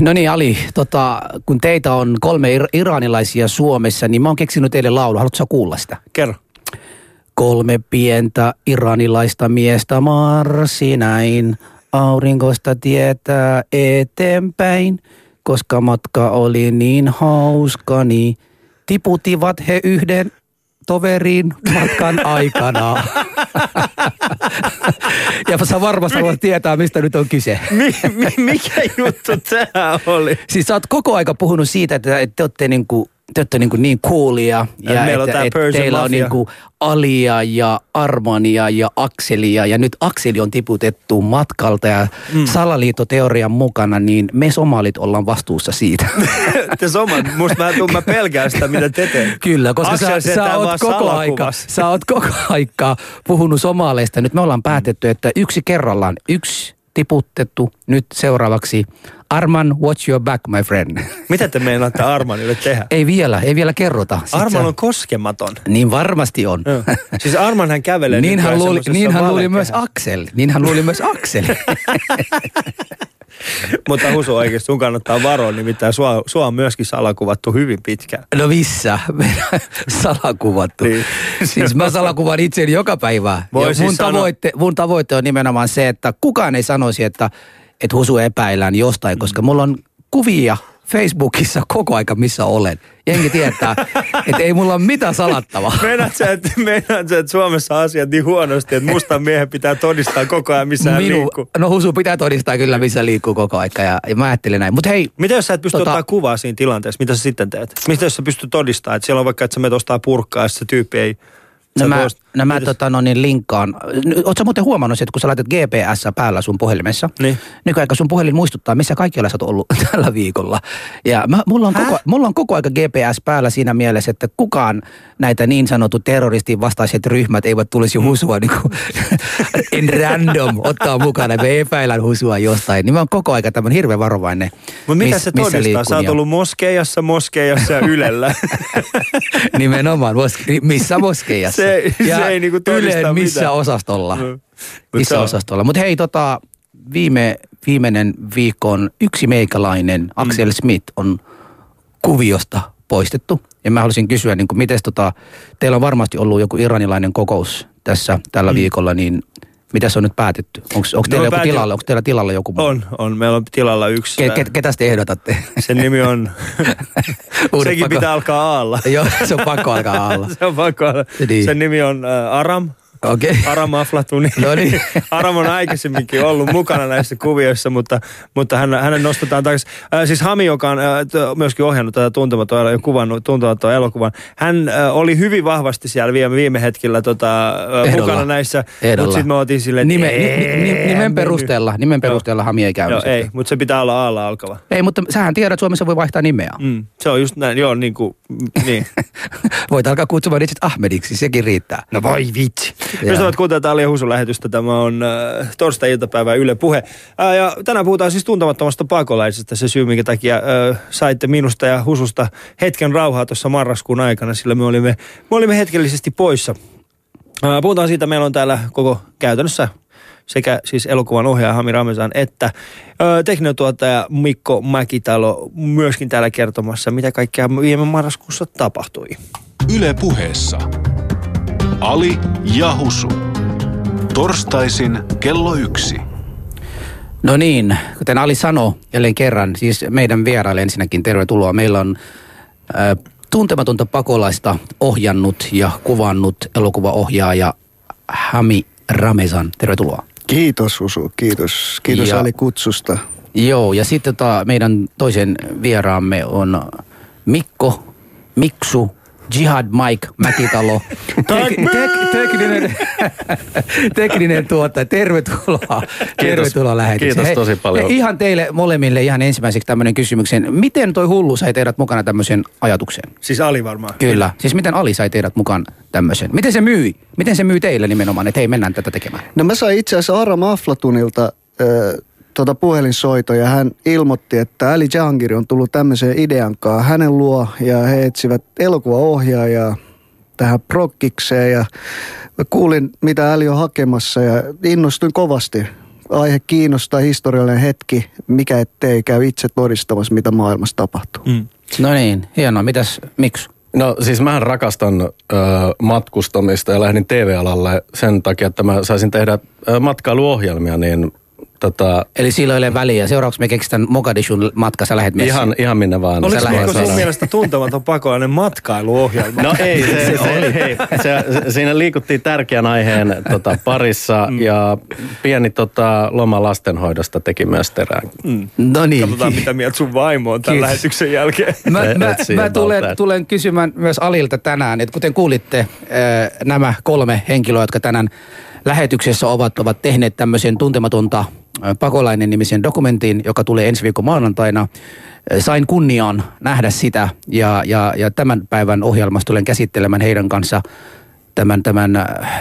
No niin Ali, tota, kun teitä on kolme ir- iranilaisia Suomessa, niin mä oon keksinyt teille laulu. Haluatko kuulla sitä? Kerro. Kolme pientä iranilaista miestä marssi näin. Aurinkosta tietää eteenpäin, koska matka oli niin hauska, niin tiputivat he yhden toveriin matkan aikana. ja sä varmasti haluat tietää, mistä nyt on kyse. Mi, mi, mikä juttu tämä oli? Siis sä oot koko aika puhunut siitä, että, että te olette niinku te olette niin, niin coolia ja, Ja meillä on että Persian teillä on Mafia. niin kuin Alia ja Armania ja Akselia ja nyt Akseli on tiputettu matkalta ja mm. salaliittoteorian mukana, niin me somalit ollaan vastuussa siitä. Te soma, musta mä, tuun, mä pelkään sitä, mitä te teette. Kyllä, koska Aksel sä, sä, oot koko aika, sä oot koko aikaa puhunut somaleista. Nyt me ollaan päätetty, että yksi kerrallaan, yksi tiputettu. Nyt seuraavaksi Arman, watch your back, my friend. Mitä te meinaatte Armanille tehdä? Ei vielä, ei vielä kerrota. Sit Arman sä- on koskematon. Niin varmasti on. Joo. Siis Arman hän kävelee Niin hän, luuli, niin hän luuli myös Aksel. Niin hän luuli myös Aksel. Mutta Husu oikeasti sun kannattaa varoa, nimittäin sua, sua on myöskin salakuvattu hyvin pitkään. No missä? Salakuvattu. Niin. Siis mä salakuvan itseäni joka päivä. Voi ja siis mun, sanoa- tavoitte, mun tavoite on nimenomaan se, että kukaan ei sanoisi, että, että Husu epäillään jostain, koska mulla on kuvia Facebookissa koko aika, missä olen. Jengi tietää, että ei mulla ole mitään salattavaa. Meinaat sä, että, meinaat sä, että Suomessa asiat niin huonosti, että mustan miehen pitää todistaa koko ajan, missä hän liikkuu. no Husu pitää todistaa kyllä, missä liikkuu koko aika ja, ja mä ajattelin näin. Mutta hei, Mitä jos sä et pysty Tota- ottaa kuvaa siinä tilanteessa? Mitä sä sitten teet? Mitä jos sä pystyt todistamaan, että siellä on vaikka, että sä menet ostaa purkkaa ja se tyyppi ei... No sä mä, toist- no mä Mitäs- tota, no niin linkkaan. Oletko muuten huomannut, että kun sä laitat GPS päällä sun puhelimessa, Niin. nykyaika sun puhelin muistuttaa, missä kaikkialla sä oot ollut tällä viikolla. Ja mä, mulla, on koko, mulla on koko aika GPS päällä siinä mielessä, että kukaan näitä niin sanotut terroristin vastaiset ryhmät eivät tulisi husua niin kuin, en random ottaa mukana, me epäillään husua jostain. Niin mä oon koko aika tämmöinen hirveän varovainen. Mutta mitä miss- se todistaa? liikun Sä oot ollut moskeijassa, moskeijassa ja Ylellä. Nimenomaan, mos- missä moskeijassa. Se ei- se ei niinku Ylen missä mitään. osastolla. Mm. Missä se osastolla. Mutta hei, tota, viime, viimeinen viikon yksi meikäläinen, Axel Smith, on kuviosta poistettu. Ja mä haluaisin kysyä, niin kuin, miten tota, teillä on varmasti ollut joku iranilainen kokous tässä tällä mm. viikolla, niin mitä se on nyt päätetty? Onko No teillä, päätin- tilalla, onko teillä tilalla joku? muu? on, on. Meillä on tilalla yksi. Ke, ke, ketäs te ehdotatte? Sen nimi on... Sekin pako- pitää alkaa aalla. Joo, se on pakko alkaa alla. Se on pakko olla. Niin. Sen nimi on äh, Aram. Okei. Okay. Aram Aflatuni. No niin. Aram on aikaisemminkin ollut mukana näissä kuvioissa, mutta, mutta hän, hänen nostetaan takaisin. Äh, siis Hami, joka on äh, myöskin ohjannut tätä tuntematon ja kuvannut tuntematon elokuvan, hän äh, oli hyvin vahvasti siellä viime, viime hetkellä tota, äh, Ehdolla. mukana näissä. Mutta sitten me oltiin silleen, Nime, ni, ni, nimen perusteella, nimen perusteella Hami ei käynyt. Joo, sitten. ei, mutta se pitää olla aalla alkava. Ei, mutta sähän tiedät, että Suomessa voi vaihtaa nimeä. Mm, se on just näin, joo, niin kuin, niin. Voit alkaa kutsumaan itse Ahmediksi, sekin riittää. No voi vitsi. Ystävät kuuntelevat Ali ja Husun lähetystä. Tämä on äh, torstai-iltapäivä Yle Puhe. Äh, ja tänään puhutaan siis tuntemattomasta pakolaisesta. Se syy, minkä takia äh, saitte minusta ja Hususta hetken rauhaa tuossa marraskuun aikana, sillä me olimme, me olimme hetkellisesti poissa. Äh, puhutaan siitä, meillä on täällä koko käytännössä sekä siis elokuvan ohjaaja Hami Ramesan että ö, teknotuottaja Mikko Mäkitalo myöskin täällä kertomassa, mitä kaikkea viime marraskuussa tapahtui. Yle puheessa. Ali ja Husu. Torstaisin kello yksi. No niin, kuten Ali sanoi jälleen kerran, siis meidän vieraille ensinnäkin tervetuloa. Meillä on äh, tuntematonta pakolaista ohjannut ja kuvannut elokuvaohjaaja Hami Ramesan. Tervetuloa. Kiitos Usu, kiitos. Kiitos Ja- Ali kutsusta. Joo, ja sitten tota, meidän toisen vieraamme on Mikko, Miksu, Jihad Mike Mäkitalo. Tek, tek, tekninen, tekninen tuottaja. Tervetuloa. Tervetuloa lähetykseen. Kiitos tosi paljon. hei, Ihan teille molemmille ihan ensimmäiseksi tämmöinen kysymyksen. Miten toi hullu sai teidät mukana tämmöisen ajatuksen? Siis Ali varmaan. Kyllä. Siis miten Ali sai teidät mukaan tämmöisen? Miten se myi? Miten se myy teille nimenomaan, että hei mennään tätä tekemään? No mä sain itse asiassa Aram Aflatunilta äh, tota puhelinsoito ja hän ilmoitti, että Ali Jahangiri on tullut tämmöiseen idean kanssa hänen luo ja he etsivät elokuvaohjaajaa tähän prokkikseen ja mä kuulin mitä Ali on hakemassa ja innostuin kovasti aihe kiinnostaa, historiallinen hetki, mikä ettei käy itse todistamassa, mitä maailmassa tapahtuu. Mm. No niin, hienoa. Mitäs, miksi? No siis mähän rakastan ö, matkustamista ja lähdin TV-alalle sen takia, että mä saisin tehdä ö, matkailuohjelmia, niin tota, Eli silloin ei ole väliä. Seuraavaksi me keksitään Mogadishun matka, sä lähet messiin. ihan, ihan minne vaan. Oliko, Sä lähet sun mielestä tuntematon pakolainen matkailuohjelma? No ei, se, se, se, se, se, siinä liikuttiin tärkeän aiheen tota, parissa Mm. ja pieni tota, loma lastenhoidosta teki myös terään. No niin. Katsotaan, mitä mieltä sun vaimo on tämän Kiitos. lähetyksen jälkeen. Mä, mä, mä tulen, tulen kysymään myös Alilta tänään, että kuten kuulitte, äh, nämä kolme henkilöä, jotka tänään lähetyksessä ovat, ovat tehneet tämmöisen tuntematonta pakolainen nimisen dokumentin, joka tulee ensi viikon maanantaina. Sain kunniaan nähdä sitä ja, ja, ja tämän päivän ohjelmassa tulen käsittelemään heidän kanssa tämän, tämän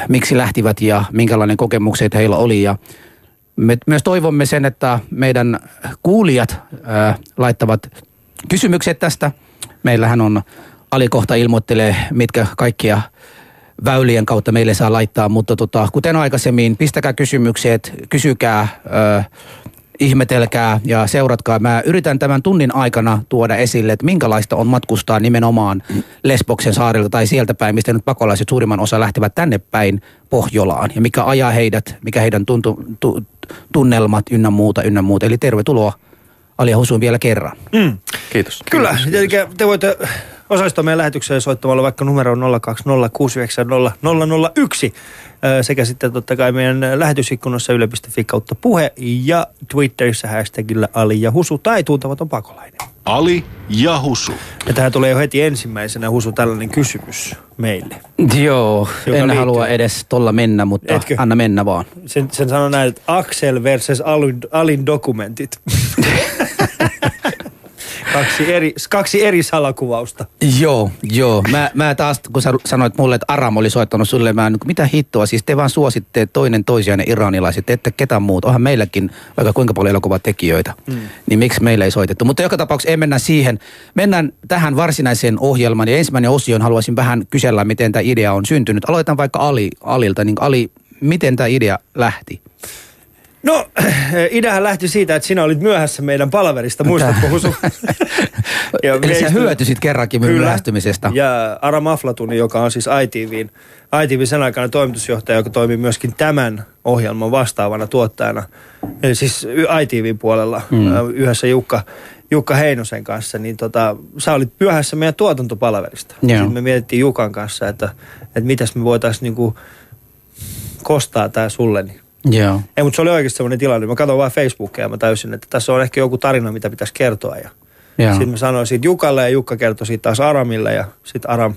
miksi lähtivät ja minkälainen kokemukset heillä oli ja me myös toivomme sen, että meidän kuulijat äh, laittavat kysymykset tästä. Meillähän on alikohta ilmoittelee, mitkä kaikkia väylien kautta meille saa laittaa, mutta tota, kuten aikaisemmin, pistäkää kysymykset, kysykää, äh, ihmetelkää ja seuratkaa. Mä yritän tämän tunnin aikana tuoda esille, että minkälaista on matkustaa nimenomaan Lesboksen saarelta tai sieltä päin, mistä nyt pakolaiset suurimman osa lähtevät tänne päin Pohjolaan ja mikä ajaa heidät, mikä heidän tuntu, tu, tunnelmat ynnä muuta, ynnä muuta. Eli tervetuloa Alia Husuun vielä kerran. Mm. Kiitos. Kyllä, eli te voitte osallistua meidän lähetykseen soittamalla vaikka numero 020690001 ö, sekä sitten totta kai meidän lähetysikkunassa yle.fi kautta puhe ja Twitterissä hashtagillä Ali ja Husu tai tuntematon pakolainen. Ali ja Husu. Ja tähän tulee jo heti ensimmäisenä Husu tällainen kysymys meille. Joo, en liittyy- halua edes tolla mennä, mutta Etkö? anna mennä vaan. Sen, sen sanoo näin, että Axel versus Alin, Alin dokumentit. kaksi, eri, kaksi eri salakuvausta. Joo, joo. Mä, mä taas, kun sä sanoit mulle, että Aram oli soittanut sulle, mä niin, mitä hittoa, siis te vaan suositte toinen toisiaan iranilaiset, ette ketään muut. Onhan meilläkin vaikka kuinka paljon elokuvatekijöitä, mm. niin miksi meillä ei soitettu. Mutta joka tapauksessa ei mennä siihen. Mennään tähän varsinaiseen ohjelmaan ja ensimmäinen osioon haluaisin vähän kysellä, miten tämä idea on syntynyt. Aloitan vaikka Ali, Alilta, niin Ali, miten tämä idea lähti? No, ideahan lähti siitä, että sinä olit myöhässä meidän palaverista, muistatko Husu? Ja Eli me sä hyötyisit kerrankin Kyllä. myöhästymisestä. Ja Ara Maflatuni, joka on siis ITVn, ITVn sen aikana toimitusjohtaja, joka toimii myöskin tämän ohjelman vastaavana tuottajana, eli siis ITVn puolella mm. yhdessä Jukka, Jukka Heinosen kanssa, niin tota, sä olit myöhässä meidän tuotantopalaverista. Joo. Sitten me mietittiin Jukan kanssa, että, että mitäs me voitaisiin niinku kostaa tää sulle, niin Joo. ei, mutta se oli oikeasti semmoinen tilanne. Mä katsoin vaan Facebookia ja mä täysin, että tässä on ehkä joku tarina, mitä pitäisi kertoa. Ja Joo. sitten mä sanoin siitä Jukalle ja Jukka kertoi siitä taas Aramille ja sitten Aram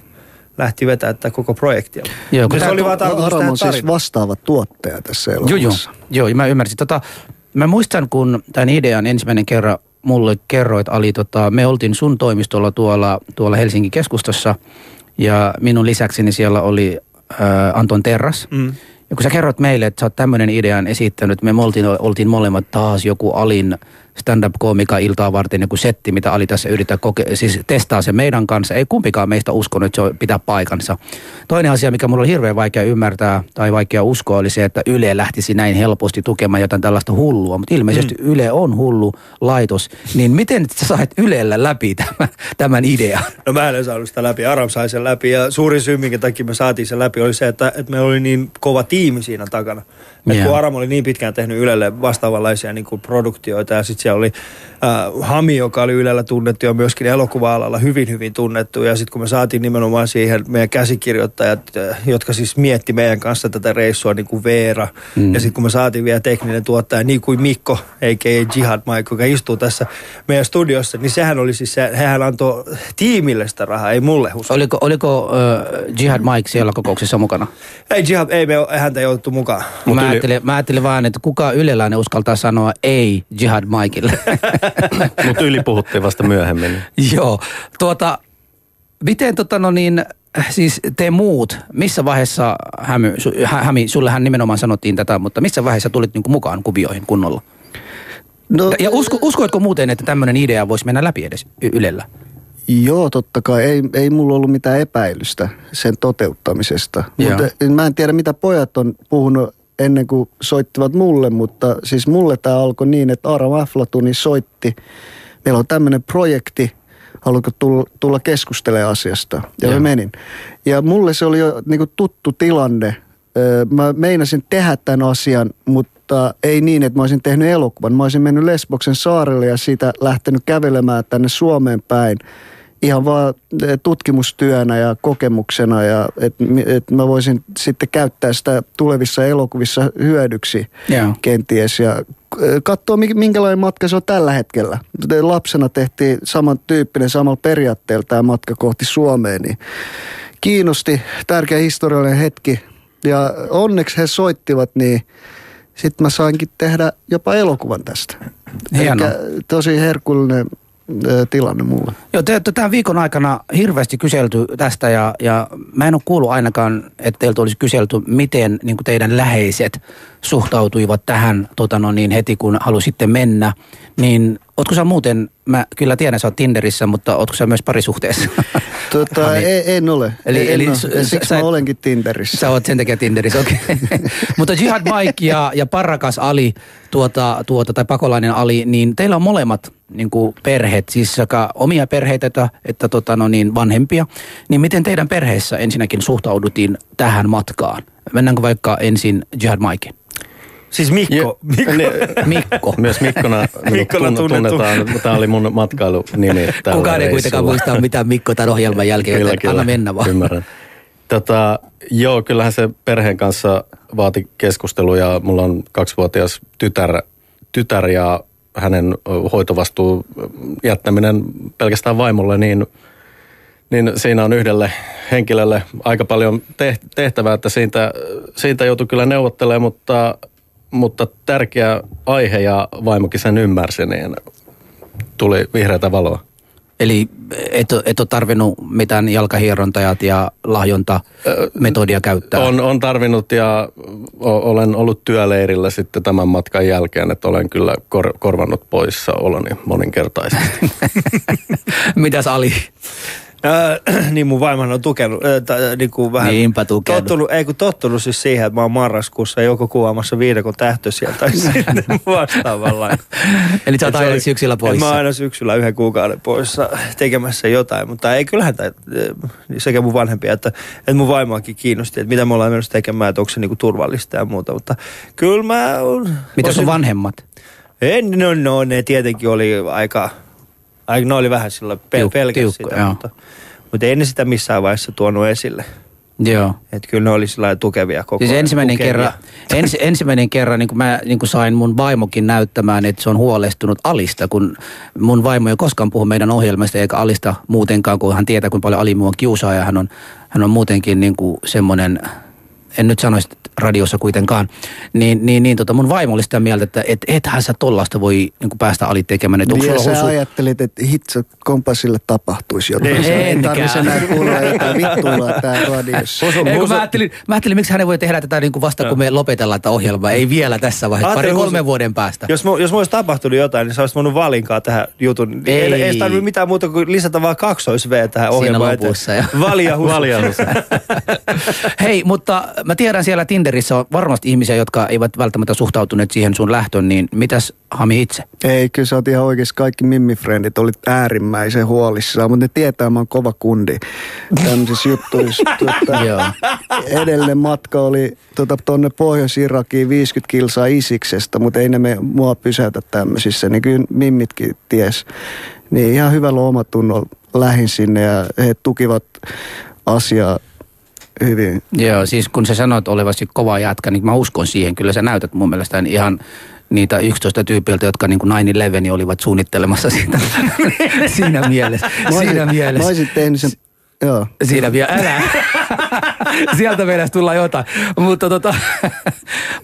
lähti vetämään tätä koko projektia. Joo, kun se oli vaan tarkoitus Aram tehdä on siis vastaava tuottaja tässä Joo, joo. elokuvassa. Joo, mä ymmärsin. Tota, mä muistan, kun tämän idean ensimmäinen kerran mulle kerroit, Ali, tota, me oltiin sun toimistolla tuolla, tuolla Helsingin keskustassa ja minun lisäkseni siellä oli äh, Anton Terras. Mm. Ja kun sä kerrot meille, että sä oot tämmöinen idean esittänyt, me oltiin, oltiin molemmat taas joku Alin stand-up-koomika iltaa varten joku setti, mitä Ali tässä yrittää koke- siis testaa se meidän kanssa. Ei kumpikaan meistä uskonut, että se on- pitää paikansa. Toinen asia, mikä mulla oli hirveän vaikea ymmärtää tai vaikea uskoa, oli se, että Yle lähtisi näin helposti tukemaan jotain tällaista hullua. Mutta ilmeisesti mm. Yle on hullu laitos. Niin miten sä sait Ylellä läpi tämän, tämän idean? No mä en saanut sitä läpi, Aram sai sen läpi ja suurin syy, minkä takia me saatiin sen läpi, oli se, että, että meillä oli niin kova tiimi siinä takana. Joo. kun Aram oli niin pitkään tehnyt Ylelle vastaavanlaisia niin kuin produktioita ja sitten siellä oli äh, Hami, joka oli Ylellä tunnettu ja myöskin elokuva-alalla hyvin hyvin tunnettu. Ja sitten kun me saatiin nimenomaan siihen meidän käsikirjoittajat, äh, jotka siis mietti meidän kanssa tätä reissua niin kuin Veera. Mm. Ja sitten kun me saatiin vielä tekninen tuottaja niin kuin Mikko, a.k.a. Jihad Mike, joka istuu tässä meidän studiossa, niin sehän oli siis se, hehän antoi tiimille sitä rahaa, ei mulle Husu. Oliko, oliko äh, Jihad Mike siellä kokouksessa mukana? Ei Jihad, ei me häntä jouduttu mukaan. Yli- ajattelin, mä ajattelin vaan, että kuka yleläinen uskaltaa sanoa ei Jihad Mikeille. Mutta yli puhuttiin vasta myöhemmin. Joo. Tuota, miten tota no niin, siis te muut, missä vaiheessa, Hämy, su, Hä- Hämi, sullehan nimenomaan sanottiin tätä, mutta missä vaiheessa tulit niinku mukaan kuvioihin kunnolla? No, Ja usko, uskoitko muuten, että tämmöinen idea voisi mennä läpi edes y- Ylellä? Joo, totta kai. Ei, ei mulla ollut mitään epäilystä sen toteuttamisesta. Mutta mä en tiedä, mitä pojat on puhunut ennen kuin soittivat mulle, mutta siis mulle tämä alkoi niin, että Aram Aflatuni soitti. Meillä on tämmöinen projekti, haluatko tulla, tulla keskustelemaan asiasta? Ja Joo. mä menin. Ja mulle se oli jo niin kuin tuttu tilanne. Mä meinasin tehdä tämän asian, mutta ei niin, että mä olisin tehnyt elokuvan. Mä olisin mennyt Lesboksen saarelle ja siitä lähtenyt kävelemään tänne Suomeen päin. Ihan vaan eh, tutkimustyönä ja kokemuksena ja että et mä voisin sitten käyttää sitä tulevissa elokuvissa hyödyksi Joo. kenties ja katsoa minkälainen matka se on tällä hetkellä. Lapsena tehtiin samantyyppinen samalla periaatteella tämä matka kohti Suomeen, niin kiinnosti, tärkeä historiallinen hetki. Ja onneksi he soittivat, niin sitten mä sainkin tehdä jopa elokuvan tästä. Elikkä tosi herkullinen tilanne mulle. Joo, te olette tämän viikon aikana hirveästi kyselty tästä ja, ja mä en ole kuullut ainakaan, että teiltä olisi kyselty, miten niin teidän läheiset suhtautuivat tähän tota no niin, heti kun halusitte mennä. Niin ootko sä muuten, mä kyllä tiedän, sä oot Tinderissä, mutta ootko sä myös parisuhteessa? Tota, Hani. en, en ole. Eli- en eli ole. siksi sä mä olenkin Tinderissä. Sä oot sen takia Tinderissä, okei. Okay. Mutta Jihad Mike ja, ja Parrakas Ali, tuota, tuota, tai pakolainen Ali, niin teillä on molemmat niin kuin perheet, siis sekä omia perheitä että, että tota, no niin, vanhempia. Niin miten teidän perheessä ensinnäkin suhtauduttiin tähän matkaan? Mennäänkö vaikka ensin Jihad Mike? Siis Mikko. Jo- Mikko. Niin, Mikko. Myös Mikkona, Mikkona Mikkona tunnettu. tunnetaan. Tämä oli mun matkailunimi. tällä Kukaan ei kuitenkaan muista mitään Mikko tämän ohjelman jälkeen, Kyllä, joten kyllä. anna mennä vaan. Ymmärrän. Tota, joo, kyllähän se perheen kanssa vaati keskusteluja. Mulla on kaksivuotias tytär, tytär ja hänen ö, hoitovastuu jättäminen pelkästään vaimolle, niin, niin siinä on yhdelle henkilölle aika paljon teht- tehtävää, että siitä, siitä joutui kyllä neuvottelemaan, mutta, mutta tärkeä aihe ja vaimokin sen ymmärsi, niin tuli vihreätä valoa. Eli et, et ole tarvinnut mitään jalkahierontajat ja lahjontametodia käyttää? On, on tarvinnut ja olen ollut työleirillä sitten tämän matkan jälkeen, että olen kyllä kor, korvannut poissa oloni moninkertaisesti. Mitäs Ali? Äh, niin mun vaimohan on tukenut, äh, tai, niin kuin vähän Niinpä tukenut. Tottunut, ei kun tottunut siis siihen, että mä oon marraskuussa joko kuvaamassa viidakon tähtösiä tai sitten vastaavalla. Eli sä oot aina syksyllä poissa. Mä oon aina syksyllä yhden kuukauden poissa tekemässä jotain, mutta ei kyllähän tämä, sekä mun vanhempia että, että mun vaimoakin kiinnosti, että mitä me ollaan menossa tekemään, että onko se niinku turvallista ja muuta, mutta kyllä mä oon... Mitä sun vanhemmat? En, no, no, ne tietenkin oli aika, aika ne oli vähän silloin pel- Tiuk- pelkäs tiukka, sitä, joo. mutta, mutta ei ne sitä missään vaiheessa tuonut esille. Joo. Että kyllä ne oli sillä tukevia koko Siis ajan. ensimmäinen tukevia. kerran, ens, ensimmäinen kerran niin kuin mä niin kuin sain mun vaimokin näyttämään, että se on huolestunut Alista, kun mun vaimo ei koskaan puhu meidän ohjelmasta eikä Alista muutenkaan, kun hän tietää, kuinka paljon Ali mua kiusaa ja hän on, hän on muutenkin niin kuin semmoinen, en nyt sanoisi radiossa kuitenkaan, niin, niin, niin tota mun vaimo oli sitä mieltä, että et, ethän sä tollasta voi niin kuin päästä Ali tekemään, että onko Niin ja sä husu, ajattelit, että hitso, kompasille tapahtuisi jotain. Niin, ei enkään. tarvitse enää kuulla jotain vittuilla tää radiossa. ei, kun mä, ajattelin, mä ajattelin, miksi hän ei voi tehdä tätä niin kuin vasta, kun me lopetellaan tätä ohjelmaa. Ei vielä tässä vaiheessa, pari kolmen vuoden päästä. Jos, mu, jos olisi tapahtunut jotain, niin sä olisit voinut valinkaa tähän jutun. Ei, Ei. ei, ei tarvitse mitään muuta kuin lisätä vaan kaksois V tähän Siinä ohjelmaan. lopussa, eteen. joo. Valia. Hei, mutta mä tiedän siellä Tinderissä on varmasti ihmisiä, jotka eivät välttämättä suhtautuneet siihen sun lähtöön, niin mitäs Hami itse? Ei, kyllä sä oot ihan oikeasti kaikki mimmifrendit olit äärimmäisen huolissaan, mutta ne tietää, mä oon kova kundi tämmöisissä juttuissa. Tuota, edellinen matka oli tuota, tuonne Pohjois-Irakiin 50 kilsaa Isiksestä, mutta ei ne me, mua pysäytä tämmöisissä, niin kyllä mimmitkin ties. Niin ihan hyvällä omatunnolla lähin sinne ja he tukivat asiaa hyvin. Joo, siis kun sä sanoit olevasi kova jätkä, niin mä uskon siihen. Kyllä sä näytät mun mielestä ihan niitä 11 tyypiltä, jotka niin kuin 9-11 olivat suunnittelemassa sitä siinä mielessä. Mä olisin, Siinä Mä mielessä. olisin tehnyt sen, joo. Siinä vielä, älä. Sieltä meidän tulla jotain. Mutta, tota,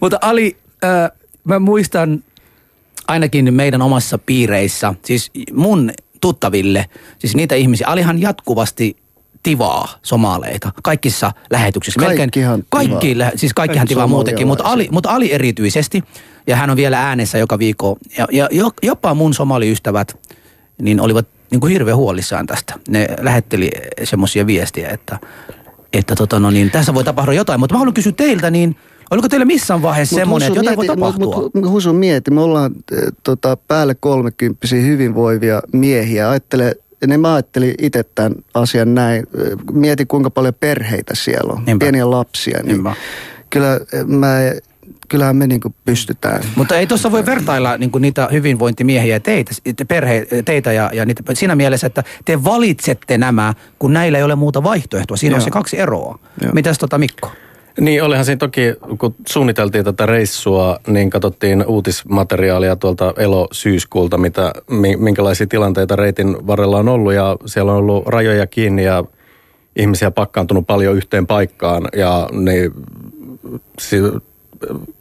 mutta Ali, äh, mä muistan ainakin meidän omassa piireissä, siis mun tuttaville, siis niitä ihmisiä, Alihan jatkuvasti tivaa somaleita kaikissa lähetyksissä. Kaikkihan tivaa. kaikki, lä- siis kaikkihan Kaikki tivaa muutenkin, mutta Ali, mutta Ali erityisesti, ja hän on vielä äänessä joka viikko, ja, ja jo- jopa mun somaliystävät, niin olivat niin kuin hirveän huolissaan tästä. Ne lähetteli semmoisia viestiä, että, että tota no niin, tässä voi tapahtua jotain. Mutta mä haluan kysyä teiltä, niin Oliko teillä missään vaiheessa Mut semmoinen, että jotain voi mieti- tapahtua? Mut, mut, Husu mieti, me ollaan äh, tota, päälle kolmekymppisiä hyvinvoivia miehiä. Ajattele, ne mä ajattelin itse tämän asian näin. Mieti kuinka paljon perheitä siellä on, Niinpä. pieniä lapsia. Niin Niinpä. kyllä äh, mä, kyllähän me niinku pystytään. Mutta ei tuossa voi vertailla niin niitä hyvinvointimiehiä ja teitä, te- perhe, teitä ja, ja niitä, siinä mielessä, että te valitsette nämä, kun näillä ei ole muuta vaihtoehtoa. Siinä on Joo. se kaksi eroa. Joo. Mitäs tota Mikko? Niin olihan siinä toki, kun suunniteltiin tätä reissua, niin katsottiin uutismateriaalia tuolta elo-syyskuulta, mitä, mi- minkälaisia tilanteita reitin varrella on ollut. Ja siellä on ollut rajoja kiinni ja ihmisiä pakkaantunut paljon yhteen paikkaan. Ja niin, si-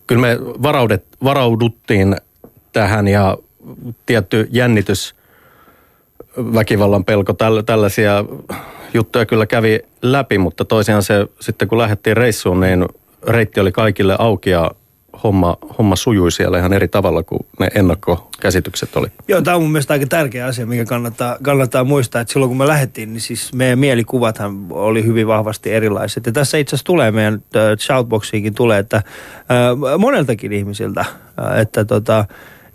kyllä me varaudet, varauduttiin tähän ja tietty jännitys, väkivallan pelko, täl, tällaisia juttuja kyllä kävi läpi, mutta toisiaan se sitten kun lähdettiin reissuun, niin reitti oli kaikille auki ja homma, homma sujui siellä ihan eri tavalla kuin ne ennakkokäsitykset oli. Joo, tämä on mun mielestä aika tärkeä asia, mikä kannattaa, kannattaa muistaa, että silloin kun me lähdettiin, niin siis meidän mielikuvathan oli hyvin vahvasti erilaiset. Ja tässä itse asiassa tulee meidän äh, shoutboxiinkin tulee, että äh, moneltakin ihmisiltä, äh, että, tota,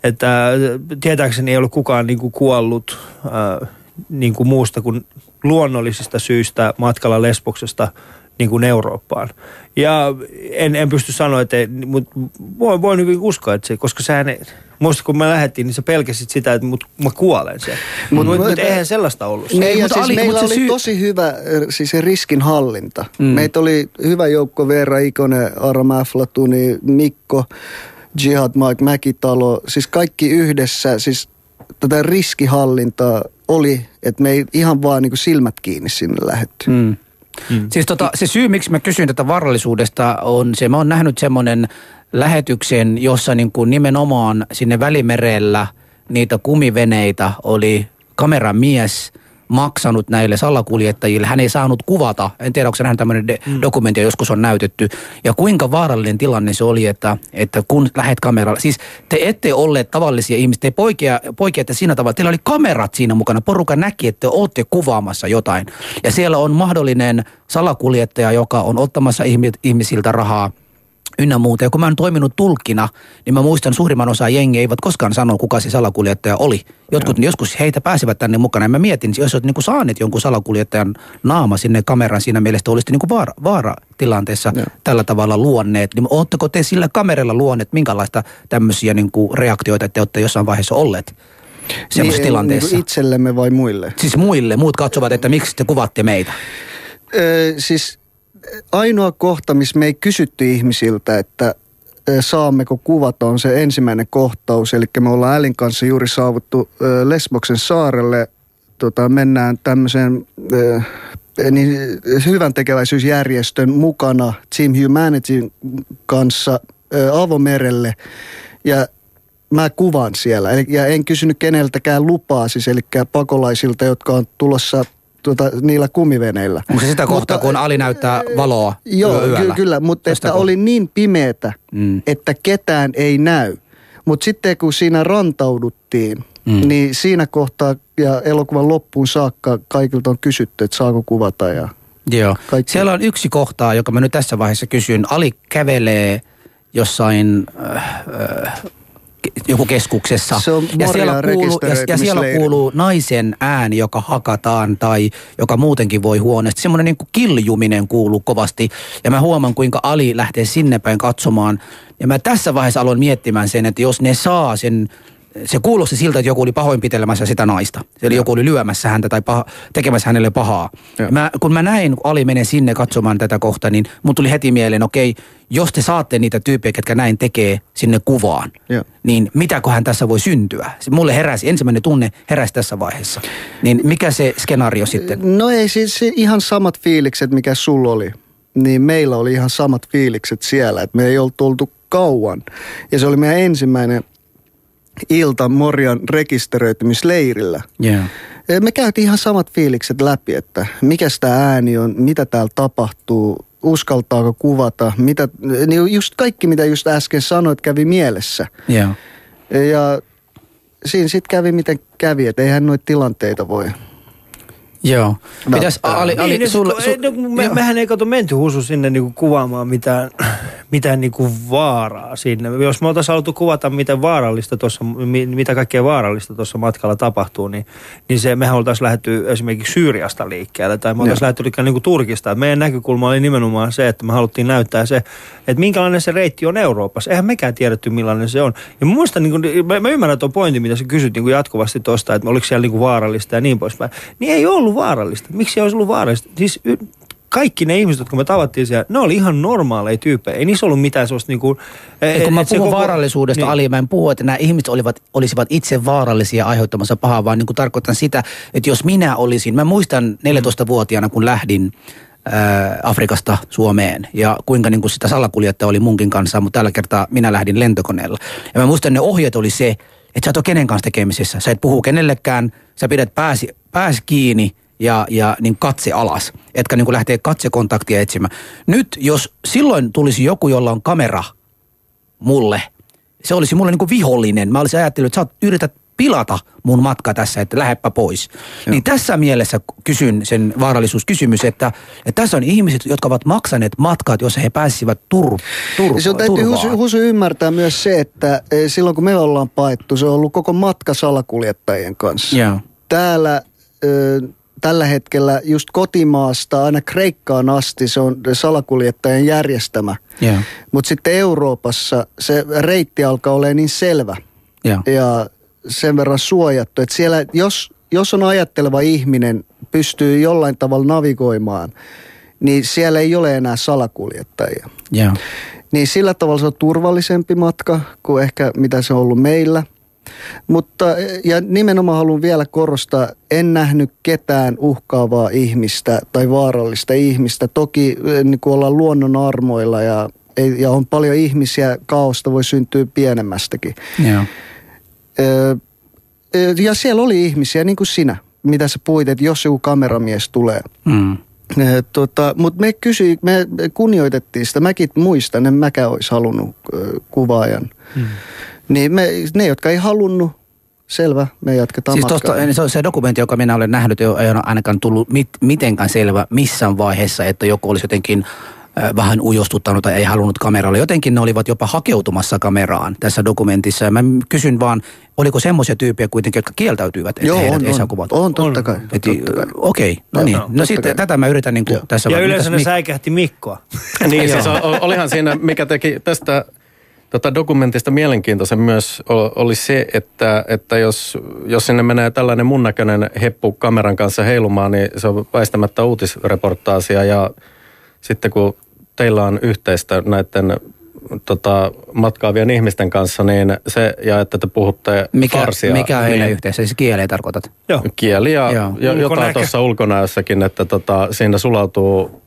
että tietääkseni ei ole kukaan niin kuin kuollut äh, niin kuin muusta kuin luonnollisista syistä matkalla Lesboksesta niin kuin Eurooppaan. Ja en, en pysty sanoa, että mutta voin, voin hyvin uskoa, että se, koska ne, muista kun me lähdettiin, niin sä pelkäsit sitä, että mut, mä kuolen siellä. Mutta mut, Mut- mut, eihän sellaista ollut. Ei, ja mutta siis Ali- meillä mutta se oli syy- tosi hyvä äh, siis se riskinhallinta. Mm. Meitä oli hyvä joukko, Veera Ikonen, Aram Aflatuni, Mikko, Jihad Mike Mäkitalo. Siis kaikki yhdessä, siis tätä riskihallintaa oli, että me ei ihan vaan niin kuin silmät kiinni sinne lähetty. Mm. Mm. Siis tota, se syy, miksi mä kysyn tätä varallisuudesta on se, mä oon nähnyt semmoinen lähetyksen, jossa niin kuin nimenomaan sinne välimerellä niitä kumiveneitä oli kameramies maksanut näille salakuljettajille. Hän ei saanut kuvata, en tiedä onko se nähnyt tämmöinen de- mm. dokumentti, joskus on näytetty. Ja kuinka vaarallinen tilanne se oli, että, että kun lähet kameralla, siis te ette olleet tavallisia ihmisiä, te poikia, poikiatte siinä tavalla, teillä oli kamerat siinä mukana, porukka näki, että te olette kuvaamassa jotain. Ja siellä on mahdollinen salakuljettaja, joka on ottamassa ihmi- ihmisiltä rahaa ynnä muuta. Ja kun mä oon toiminut tulkkina, niin mä muistan suurimman osa jengiä eivät koskaan sano, kuka se salakuljettaja oli. Jotkut niin joskus heitä pääsevät tänne mukana. Ja mä mietin, jos olet niin saaneet jonkun salakuljettajan naama sinne kameran siinä mielessä, olisitte niin vaara, vaaratilanteessa Joo. tällä tavalla luonneet. Niin ootteko te sillä kameralla luonneet, minkälaista tämmöisiä niin reaktioita te olette jossain vaiheessa olleet semmoisessa tilanteessa? Niin itsellemme vai muille? Siis muille, muut katsovat, että miksi te kuvatte meitä. Ö, siis ainoa kohta, missä me ei kysytty ihmisiltä, että saammeko kuvata, on se ensimmäinen kohtaus. Eli me ollaan Älin kanssa juuri saavuttu Lesboksen saarelle. Tota, mennään tämmöiseen niin, hyvän tekeväisyysjärjestön mukana Team Humanityn kanssa avomerelle. Ja mä kuvan siellä. Ja en kysynyt keneltäkään lupaa, siis eli pakolaisilta, jotka on tulossa tuota, niillä kumiveneillä. Onko se sitä kohtaa, kun Ali näyttää valoa Joo, yöllä? ky- kyllä, mutta Tästä että kohtaa. oli niin pimeätä, Mm. että ketään ei näy. Mutta sitten kun siinä rantauduttiin, Mm. niin siinä kohtaa ja elokuvan loppuun saakka kaikilta on kysytty, että saako kuvata ja Joo. Kaikki. Siellä on yksi kohtaa, joka mä nyt tässä vaiheessa kysyn. Ali kävelee jossain äh, äh, joku keskuksessa. Se on ja siellä, kuuluu, ja, ja siellä kuuluu naisen ääni, joka hakataan tai joka muutenkin voi huonosti. Semmoinen niin kuin kiljuminen kuuluu kovasti. Ja mä huomaan, kuinka Ali lähtee sinne päin katsomaan. Ja mä tässä vaiheessa aloin miettimään sen, että jos ne saa sen se kuulosti siltä, että joku oli pahoinpitelemässä sitä naista. Eli joku oli lyömässä häntä tai paha, tekemässä hänelle pahaa. Mä, kun mä näin, kun Ali menee sinne katsomaan tätä kohtaa, niin mun tuli heti mieleen, okei, jos te saatte niitä tyyppejä, ketkä näin tekee sinne kuvaan, Joo. niin mitäköhän tässä voi syntyä? Se Mulle heräsi, ensimmäinen tunne heräsi tässä vaiheessa. Niin mikä se skenaario sitten? No ei siis se ihan samat fiilikset, mikä sulla oli. Niin meillä oli ihan samat fiilikset siellä, että me ei oltu oltu kauan. Ja se oli meidän ensimmäinen ilta Morjan rekisteröitymisleirillä. Yeah. Eh, Me käytiin ihan samat fiilikset läpi, että mikä tämä ääni on, mitä täällä tapahtuu, uskaltaako kuvata, mitä, niin just kaikki mitä just äsken sanoit kävi mielessä. Yeah. Ja siinä sitten kävi miten kävi, että eihän noita tilanteita voi. Joo. Pitäis, Ali, Ali, niin, sulla, sulla, su, no, me, joo. mehän ei kato menty husu sinne niinku kuvaamaan mitään, mitään niin kuin vaaraa sinne. Jos me oltaisiin haluttu kuvata, miten vaarallista tuossa, mitä kaikkea vaarallista tuossa matkalla tapahtuu, niin, niin se, mehän oltaisiin lähdetty esimerkiksi Syyriasta liikkeelle tai me oltaisiin lähdetty niin kuin Turkista. Meidän näkökulma oli nimenomaan se, että me haluttiin näyttää se, että minkälainen se reitti on Euroopassa. Eihän mekään tiedetty, millainen se on. Ja mä muistan, niin kuin, mä, mä ymmärrän tuon pointin, mitä sä kysyt niin kuin jatkuvasti tuosta, että oliko siellä niin kuin vaarallista ja niin poispäin. Niin ei ollut vaarallista. Miksi ei olisi ollut vaarallista? Siis kaikki ne ihmiset, jotka me tavattiin siellä, ne oli ihan normaaleja tyyppejä. Ei niissä ollut mitään sellaista niinku... Et, kun mä puhun koko, vaarallisuudesta, niin. Ali, mä en puhu, että nämä ihmiset olivat, olisivat itse vaarallisia aiheuttamassa pahaa, vaan niin kuin tarkoitan sitä, että jos minä olisin, mä muistan 14-vuotiaana, kun lähdin Afrikasta Suomeen ja kuinka niin kuin sitä salakuljettaja oli munkin kanssa, mutta tällä kertaa minä lähdin lentokoneella. Ja mä muistan, ne ohjeet oli se, että sä et ole kenen kanssa tekemisissä, sä et puhu kenellekään, sä pidät pääsi, pääsi kiinni ja, ja niin katse alas, etkä niin kuin lähtee katsekontaktia etsimään. Nyt jos silloin tulisi joku, jolla on kamera mulle, se olisi mulle niin kuin vihollinen. Mä olisin ajatellut, että sä yrität pilata mun matka tässä, että läheppä pois. Joo. Niin tässä mielessä kysyn sen vaarallisuuskysymys, että, että tässä on ihmiset, jotka ovat maksaneet matkat, jos he pääsisivät tur, tur, Se on täytyy husu, husu ymmärtää myös se, että e, silloin kun me ollaan paettu, se on ollut koko matka salakuljettajien kanssa. Joo. Täällä tällä hetkellä just kotimaasta aina Kreikkaan asti se on salakuljettajan järjestämä. Yeah. Mutta sitten Euroopassa se reitti alkaa olla niin selvä yeah. ja sen verran suojattu, että siellä jos, jos on ajatteleva ihminen, pystyy jollain tavalla navigoimaan, niin siellä ei ole enää salakuljettajia. Yeah. Niin sillä tavalla se on turvallisempi matka kuin ehkä mitä se on ollut meillä – mutta ja nimenomaan haluan vielä korostaa, en nähnyt ketään uhkaavaa ihmistä tai vaarallista ihmistä. Toki eh, niin kuin ollaan luonnon armoilla ja, ja on paljon ihmisiä, kaosta voi syntyä pienemmästäkin. Joo. Ja siellä oli ihmisiä, niin kuin sinä, mitä sä puhuit, että jos joku kameramies tulee. Mm. Tota, Mutta me kysyi, me kunnioitettiin sitä. Mäkin muistan, en mäkään olisi halunnut kuvaajan. Mm. Niin me, ne, jotka ei halunnut, selvä, me jatketaan Siis tosta, se on se dokumentti, joka minä olen nähnyt, ei ole ainakaan tullut mit, mitenkään selvä missään vaiheessa, että joku olisi jotenkin vähän ujostuttanut tai ei halunnut kameralle. Jotenkin ne olivat jopa hakeutumassa kameraan tässä dokumentissa. Ja mä kysyn vaan, oliko semmoisia tyyppejä kuitenkin, jotka kieltäytyivät, että Joo, heidät on, ei saa kuvata? On, totta kai. Okei, okay, no, no niin. No, no sitten kai. tätä mä yritän niin kuin tässä... Ja yleensä ne Mik- säikähti Mikkoa. niin, siis olihan siinä, mikä teki tästä tota dokumentista mielenkiintoisen myös oli se, että, että jos, jos sinne menee tällainen mun näköinen heppu kameran kanssa heilumaan, niin se on väistämättä uutisreportaasia ja sitten kun teillä on yhteistä näiden tota, matkaavien ihmisten kanssa, niin se, ja että te puhutte mikä, farsia. Mikä on niin, yhteistä? Siis kieliä tarkoitat? Joo. Kieli ja Joo. Jo, jotain tuossa ulkonäössäkin, että tota, siinä sulautuu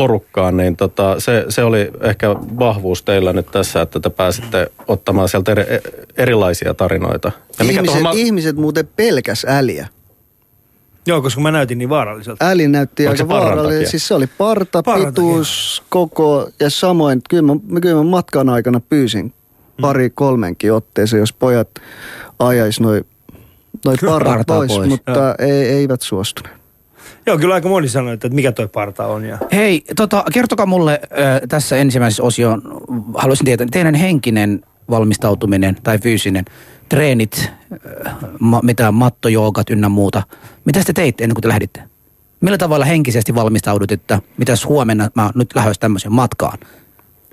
porukkaan, niin tota, se, se oli ehkä vahvuus teillä nyt tässä, että te pääsitte ottamaan sieltä eri, erilaisia tarinoita. Ja mikä ihmiset, ma- ihmiset muuten pelkäs äliä. Joo, koska mä näytin niin vaaralliselta. Äli näytti Onko aika vaaralliselta. Siis se oli parta, Parran pituus, takia. koko ja samoin, kyllä mä, kyllä mä matkan aikana pyysin mm. pari kolmenkin otteeseen, jos pojat ajais noin noi parrat pois, pois, mutta ei, eivät suostuneet. Joo, kyllä aika moni sanoi, että mikä toi parta on. Ja... Hei, tota, kertokaa mulle äh, tässä ensimmäisessä osioon, haluaisin tietää, teidän henkinen valmistautuminen tai fyysinen, treenit, ma, mitä mattojoogat ynnä muuta. Mitä te teitte ennen kuin te lähditte? Millä tavalla henkisesti valmistaudut, että mitäs huomenna mä nyt lähdös tämmöiseen matkaan?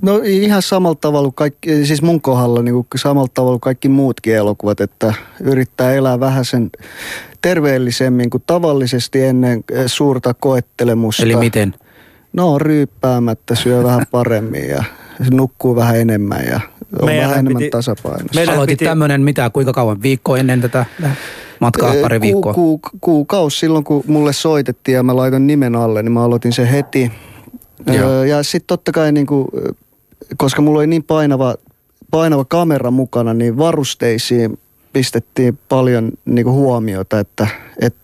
No ihan samalla tavalla kuin kaikki, siis mun kohdalla niin kuin samalla tavalla kuin kaikki muutkin elokuvat, että yrittää elää vähän sen terveellisemmin kuin tavallisesti ennen eh, suurta koettelemusta. Eli miten? No ryyppäämättä, syö vähän paremmin ja nukkuu vähän enemmän ja on meidän vähän enemmän piti, tasapainossa. Aloitit piti... tämmöinen mitä, kuinka kauan? Viikko ennen tätä matkaa, eh, pari viikkoa? Ku, ku, kuukausi silloin, kun mulle soitettiin ja mä laitan nimen alle, niin mä aloitin sen heti. Joo. Ja sitten totta kai niin kuin, koska mulla oli niin painava, painava kamera mukana, niin varusteisiin pistettiin paljon niin kuin huomiota, että, että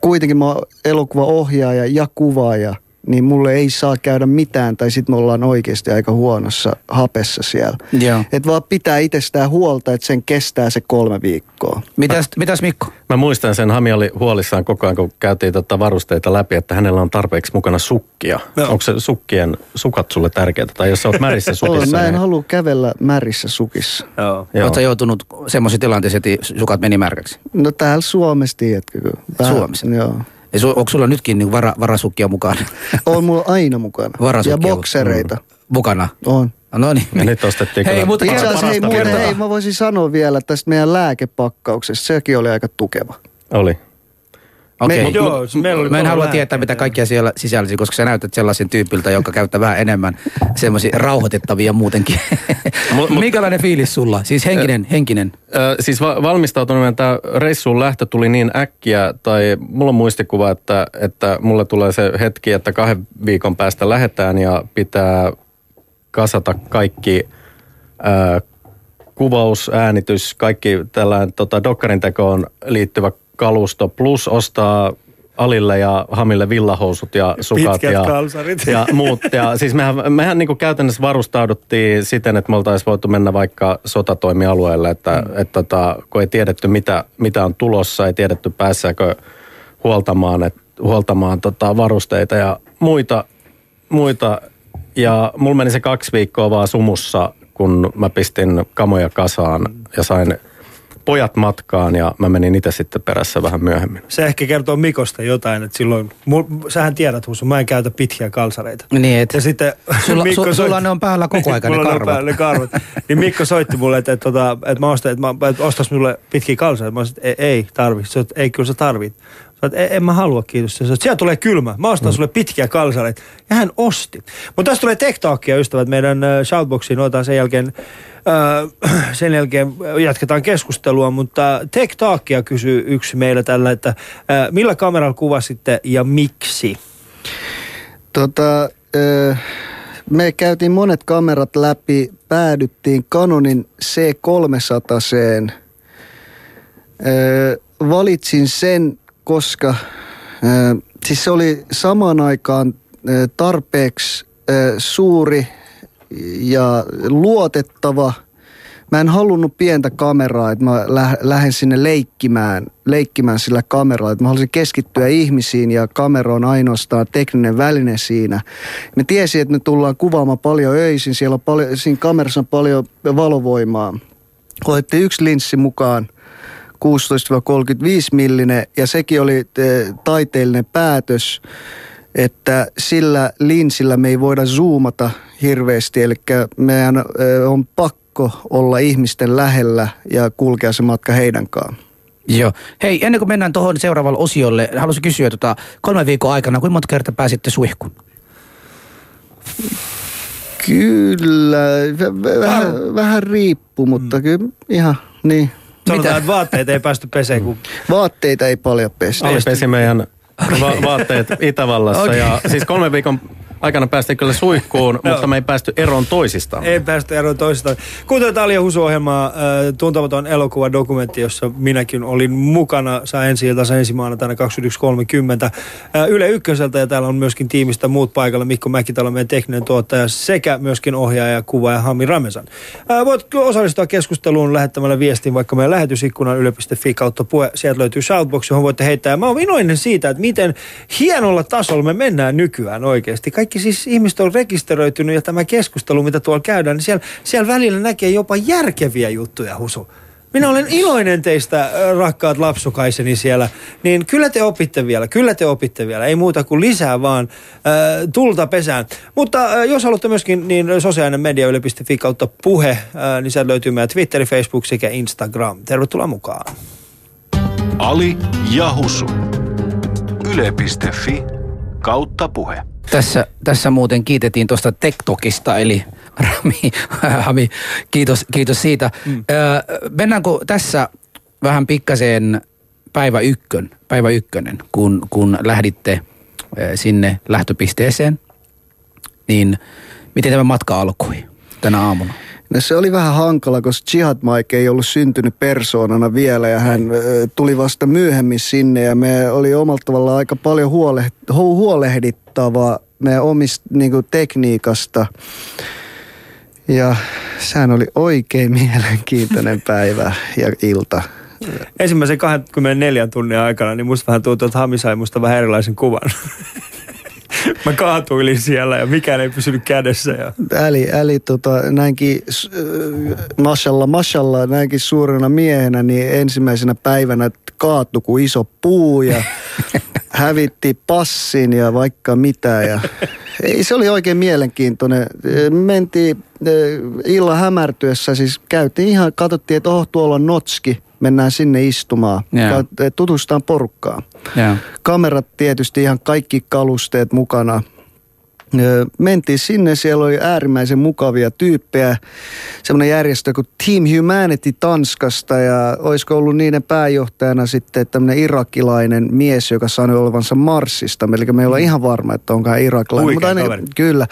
kuitenkin mä oon elokuvaohjaaja ja kuvaaja niin mulle ei saa käydä mitään tai sitten me ollaan oikeasti aika huonossa hapessa siellä. Joo. Et vaan pitää itsestään huolta, että sen kestää se kolme viikkoa. Mitäs, mitäs Mikko? Mä muistan sen, Hami oli huolissaan koko ajan, kun käytiin tota varusteita läpi, että hänellä on tarpeeksi mukana sukkia. Joo. Onko se sukkien, sukat sulle tärkeitä? Tai jos sä oot märissä sukissa, mä en niin... halua kävellä märissä sukissa. Joo. Joo. Oletko joutunut semmoisiin tilanteisiin, että sukat meni märkäksi? No täällä Suomessa, tiedätkö? Suomessa? Joo. Ja su, onko sulla nytkin niin vara, varasukkia mukana? On mulla aina mukana. Varasukkia ja boksereita. Mukana? On. No niin. Ja nyt ostettiin Hei, kyllä mutta Itse Parasta asiassa hei, muuten, hei, mä voisin sanoa vielä tästä meidän lääkepakkauksesta. Sekin oli aika tukeva. Oli. Okei. Me- Joo, se meillä Mä en halua tietää, mitä kaikkia siellä sisälsi, koska sä näytät sellaisen tyypiltä, joka käyttää vähän enemmän semmoisia rauhoitettavia muutenkin. Mut- mut- Minkälainen fiilis sulla? Siis henkinen, henkinen. Ö, siis va- valmistautuminen, tämä reissuun lähtö tuli niin äkkiä, tai mulla on muistikuva, että, että mulle tulee se hetki, että kahden viikon päästä lähetään ja pitää kasata kaikki ö, kuvaus, äänitys, kaikki tällainen tota, dokkarin tekoon liittyvä kalusto, plus ostaa Alille ja Hamille villahousut ja sukat Pitkät ja, kalsarit. ja muut. Ja siis mehän, mehän niin käytännössä varustauduttiin siten, että me oltaisiin voitu mennä vaikka sotatoimialueelle, että mm. et, tota, kun ei tiedetty mitä, mitä on tulossa, ei tiedetty päässääkö huoltamaan, et, huoltamaan tota, varusteita ja muita, muita. Ja mulla meni se kaksi viikkoa vaan sumussa, kun mä pistin kamoja kasaan ja sain pojat matkaan ja mä menin itse sitten perässä vähän myöhemmin. Se ehkä kertoo Mikosta jotain, että silloin, mul, sähän tiedät Husu, mä en käytä pitkiä kalsareita. Niin, et, Ja sitten sulla, Mikko su, sulla soitti- ne on päällä koko ajan ne karvat. päällä ne karvat. niin Mikko soitti mulle, että, että, että, että mä ostan, että, mä, että ostas mulle pitkiä kalsareita. Mä sanoin, että ei, ei tarvi. Se, ei, kyllä sä tarvit. Sä oot, en, en mä halua, kiitos. Että siellä tulee kylmä. Mä ostan mm. sulle pitkiä kalsareita. Ja hän osti. Mutta tässä tulee TikTokia, ystävät, meidän shoutboxiin. Otetaan sen jälkeen, sen jälkeen jatketaan keskustelua. Mutta TikTokia kysyy yksi meillä tällä, että millä kameralla kuvasitte ja miksi? Tota, me käytiin monet kamerat läpi, päädyttiin Canonin C300. Ö, valitsin sen, koska siis se oli samaan aikaan tarpeeksi suuri ja luotettava. Mä en halunnut pientä kameraa, että mä lä- lähden sinne leikkimään, leikkimään sillä kameralla. Että mä halusin keskittyä ihmisiin ja kamera on ainoastaan tekninen väline siinä. Me tiesin, että me tullaan kuvaamaan paljon öisin. Siellä on paljon, siinä kamerassa on paljon valovoimaa. Otettiin yksi linssi mukaan, 16-35 millinen, ja sekin oli eh, taiteellinen päätös, että sillä linsillä me ei voida zoomata hirveästi, eli meidän eh, on pakko olla ihmisten lähellä ja kulkea se matka heidän kanssaan. Joo. Hei, ennen kuin mennään tuohon seuraavalle osiolle, haluaisin kysyä tota, kolme viikon aikana, kuinka monta kertaa pääsitte suihkuun? Kyllä, vähän, vähän riippuu, mutta kyllä ihan niin. Sanotaan, Mitä? että vaatteet ei päästy peseen, kun Vaatteita ei paljon pestä. Ali pesi meidän va- vaatteet Itävallassa Okei. ja siis kolme viikon aikana päästiin kyllä suihkuun, Joo. mutta me ei päästy eroon toisistaan. Ei päästä eroon toisistaan. Kuuntelut Alia Husu-ohjelmaa, äh, tuntematon elokuva dokumentti, jossa minäkin olin mukana. Saa ensi iltansa ensi maanantaina 21.30 äh, Yle Ykköseltä ja täällä on myöskin tiimistä muut paikalla. Mikko Mäkitalo, meidän tekninen tuottaja sekä myöskin ohjaaja ja kuvaaja Hami Ramesan. Äh, voit osallistua keskusteluun lähettämällä viestin vaikka meidän lähetysikkunan yle.fi kautta puhe. Sieltä löytyy shoutbox, johon voitte heittää. Ja mä oon iloinen siitä, että miten hienolla tasolla me mennään nykyään oikeasti. Kaikki siis ihmiset on rekisteröitynyt ja tämä keskustelu, mitä tuolla käydään, niin siellä, siellä välillä näkee jopa järkeviä juttuja, Husu. Minä olen iloinen teistä, rakkaat lapsukaiseni siellä. Niin kyllä te opitte vielä, kyllä te opitte vielä. Ei muuta kuin lisää vaan äh, tulta pesään. Mutta äh, jos haluatte myöskin, niin sosiaalinen media yle.fi kautta puhe, äh, niin sieltä löytyy meidän Twitteri, Facebook sekä Instagram. Tervetuloa mukaan. Ali ja Husu. Yle.fi kautta puhe. Tässä, tässä muuten kiitettiin tuosta TikTokista, eli Rami, Hami, kiitos, kiitos siitä. Mm. Öö, mennäänkö tässä vähän pikkaseen päivä, ykkön, päivä ykkönen, kun, kun lähditte sinne lähtöpisteeseen, niin miten tämä matka alkoi tänä aamuna? No se oli vähän hankala, koska Jihad Mike ei ollut syntynyt persoonana vielä ja hän tuli vasta myöhemmin sinne ja me oli omalla tavallaan aika paljon huoleht, hu- huolehdittava meidän omista niinku, tekniikasta. Ja sehän oli oikein mielenkiintoinen päivä ja ilta. Ensimmäisen 24 tunnin aikana, niin musta vähän tuntuu, että Hami sai musta vähän erilaisen kuvan. Mä kaatuilin siellä ja mikään ei pysynyt kädessä. Ja... Äli, äli tota, näinkin, äh, mashallah, mashallah, näinkin suurena miehenä, niin ensimmäisenä päivänä kaatui kuin iso puu ja hävitti passin ja vaikka mitä. Ja, ei, se oli oikein mielenkiintoinen. Mentiin illan hämärtyessä, siis käytiin ihan, katsottiin, että oh, tuolla on notski, mennään sinne istumaan, Joo. Ka- tutustutaan porukkaan. Joo. Kamerat tietysti ihan kaikki kalusteet mukana. Mentiin sinne, siellä oli äärimmäisen mukavia tyyppejä. Semmoinen järjestö kuin Team Humanity Tanskasta ja olisiko ollut niiden pääjohtajana sitten tämmöinen irakilainen mies, joka sanoi olevansa Marsista. Eli me ei olla ihan varma, että onko hän irakilainen. Huikea aina- kaveri. Kyllä.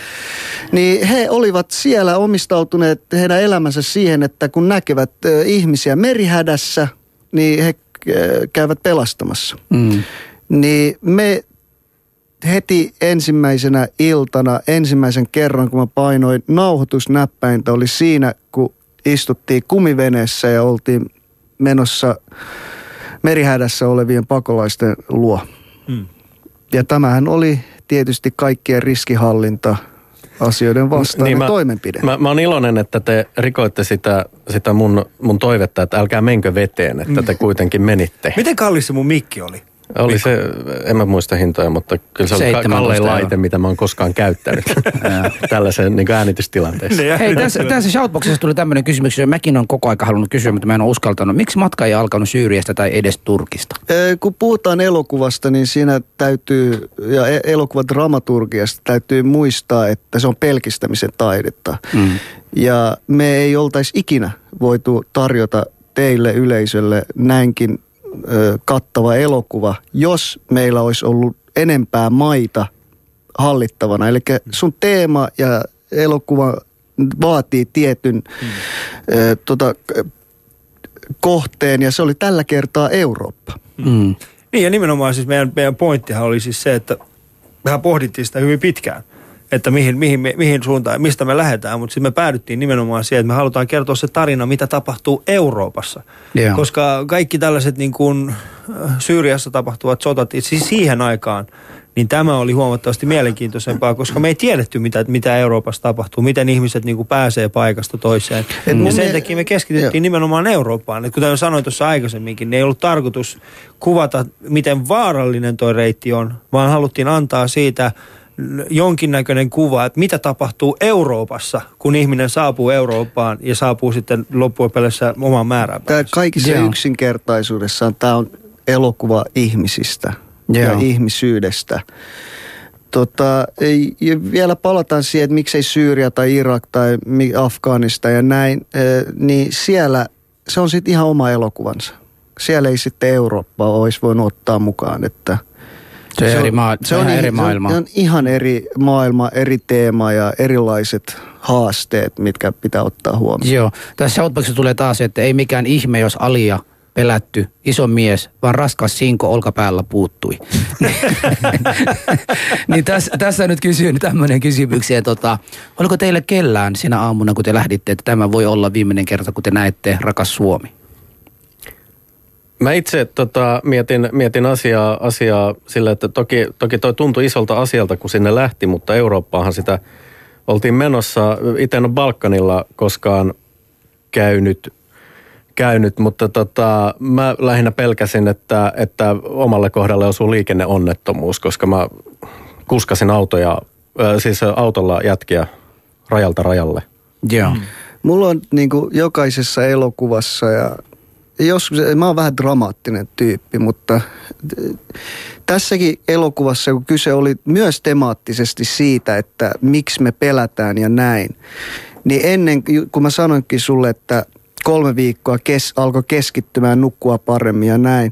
Niin he olivat siellä omistautuneet heidän elämänsä siihen, että kun näkevät ihmisiä merihädässä, niin he käyvät pelastamassa. Mm. Niin me heti ensimmäisenä iltana, ensimmäisen kerran, kun mä painoin nauhoitusnäppäintä, oli siinä, kun istuttiin kumiveneessä ja oltiin menossa merihädässä olevien pakolaisten luo. Mm. Ja tämähän oli tietysti kaikkien riskihallinta asioiden vastainen niin mä, toimenpide. Mä, mä oon iloinen, että te rikoitte sitä, sitä mun, mun toivetta, että älkää menkö veteen, että te kuitenkin menitte. Miten kallis se mun mikki oli? Oli se, en mä muista hintoja, mutta kyllä se oli ka- 17 kallein laite, mitä mä oon koskaan käyttänyt tällaisen niin äänitystilanteessa. Hei, tässä, tässä Shoutboxissa tuli tämmöinen kysymys, jota mäkin on koko aika halunnut kysyä, mutta mä en ole uskaltanut. Miksi matka ei alkanut Syyriasta tai edes Turkista? Ö, Kun puhutaan elokuvasta, niin siinä täytyy, ja e- elokuvadramaturgiasta täytyy muistaa, että se on pelkistämisen taidetta. Mm. Ja me ei oltaisi ikinä voitu tarjota teille yleisölle näinkin ö, kattava elokuva, jos meillä olisi ollut enempää maita hallittavana. Eli sun teema ja elokuva vaatii tietyn ö, tota, kohteen, ja se oli tällä kertaa Eurooppa. Mm. Niin ja nimenomaan siis meidän, meidän pointtihan oli siis se, että mehän pohdittiin sitä hyvin pitkään, että mihin, mihin, mihin suuntaan, mistä me lähdetään, mutta sitten me päädyttiin nimenomaan siihen, että me halutaan kertoa se tarina, mitä tapahtuu Euroopassa. Joo. Koska kaikki tällaiset niin kuin äh, Syyriassa tapahtuvat sotat, siis siihen aikaan, niin tämä oli huomattavasti mielenkiintoisempaa, koska me ei tiedetty, mitä, mitä Euroopassa tapahtuu, miten ihmiset niin kuin pääsee paikasta toiseen. Et mun Ja sen takia me keskityttiin nimenomaan Eurooppaan. Et kuten jo sanoin tuossa aikaisemminkin, niin ei ollut tarkoitus kuvata, miten vaarallinen tuo reitti on, vaan haluttiin antaa siitä jonkinnäköinen kuva, että mitä tapahtuu Euroopassa, kun ihminen saapuu Eurooppaan ja saapuu sitten loppupeleissä omaan määrään. Tämä kaikissa Joo. yksinkertaisuudessaan tämä on elokuva ihmisistä ja Joo. ihmisyydestä. Tota, ei- ja vielä palataan siihen, että miksei Syyria tai Irak tai Afganistan ja näin, eh, niin siellä se on sitten ihan oma elokuvansa. Siellä ei sitten Eurooppaa olisi voinut ottaa mukaan, että Se, on eri, maa, se on ihan eri maailma. Se on ihan eri maailma, eri teema ja erilaiset haasteet, mitkä pitää ottaa huomioon. Joo. Tässä Shoutboxissa tulee taas, että ei mikään ihme, jos Alia pelätty, iso mies, vaan raskas sinko olkapäällä puuttui. niin tässä, tässä nyt kysyn tämmöinen kysymyksiä. Tota, oliko teille kellään sinä aamuna, kun te lähditte, että tämä voi olla viimeinen kerta, kun te näette rakas Suomi? Mä itse tota, mietin, mietin asiaa, asiaa sillä, että toki, toki toi tuntui isolta asialta, kun sinne lähti, mutta Eurooppaahan sitä oltiin menossa. Itse en ole Balkanilla koskaan käynyt, käynyt mutta tota, mä lähinnä pelkäsin, että, että omalle kohdalle osuu liikenneonnettomuus, koska mä kuskasin autoja, äh, siis autolla jätkiä rajalta rajalle. Joo. Mm. Mulla on niin kuin jokaisessa elokuvassa ja joskus, mä oon vähän dramaattinen tyyppi, mutta t- tässäkin elokuvassa, kun kyse oli myös temaattisesti siitä, että miksi me pelätään ja näin, niin ennen, kun mä sanoinkin sulle, että kolme viikkoa kes, alkoi keskittymään nukkua paremmin ja näin,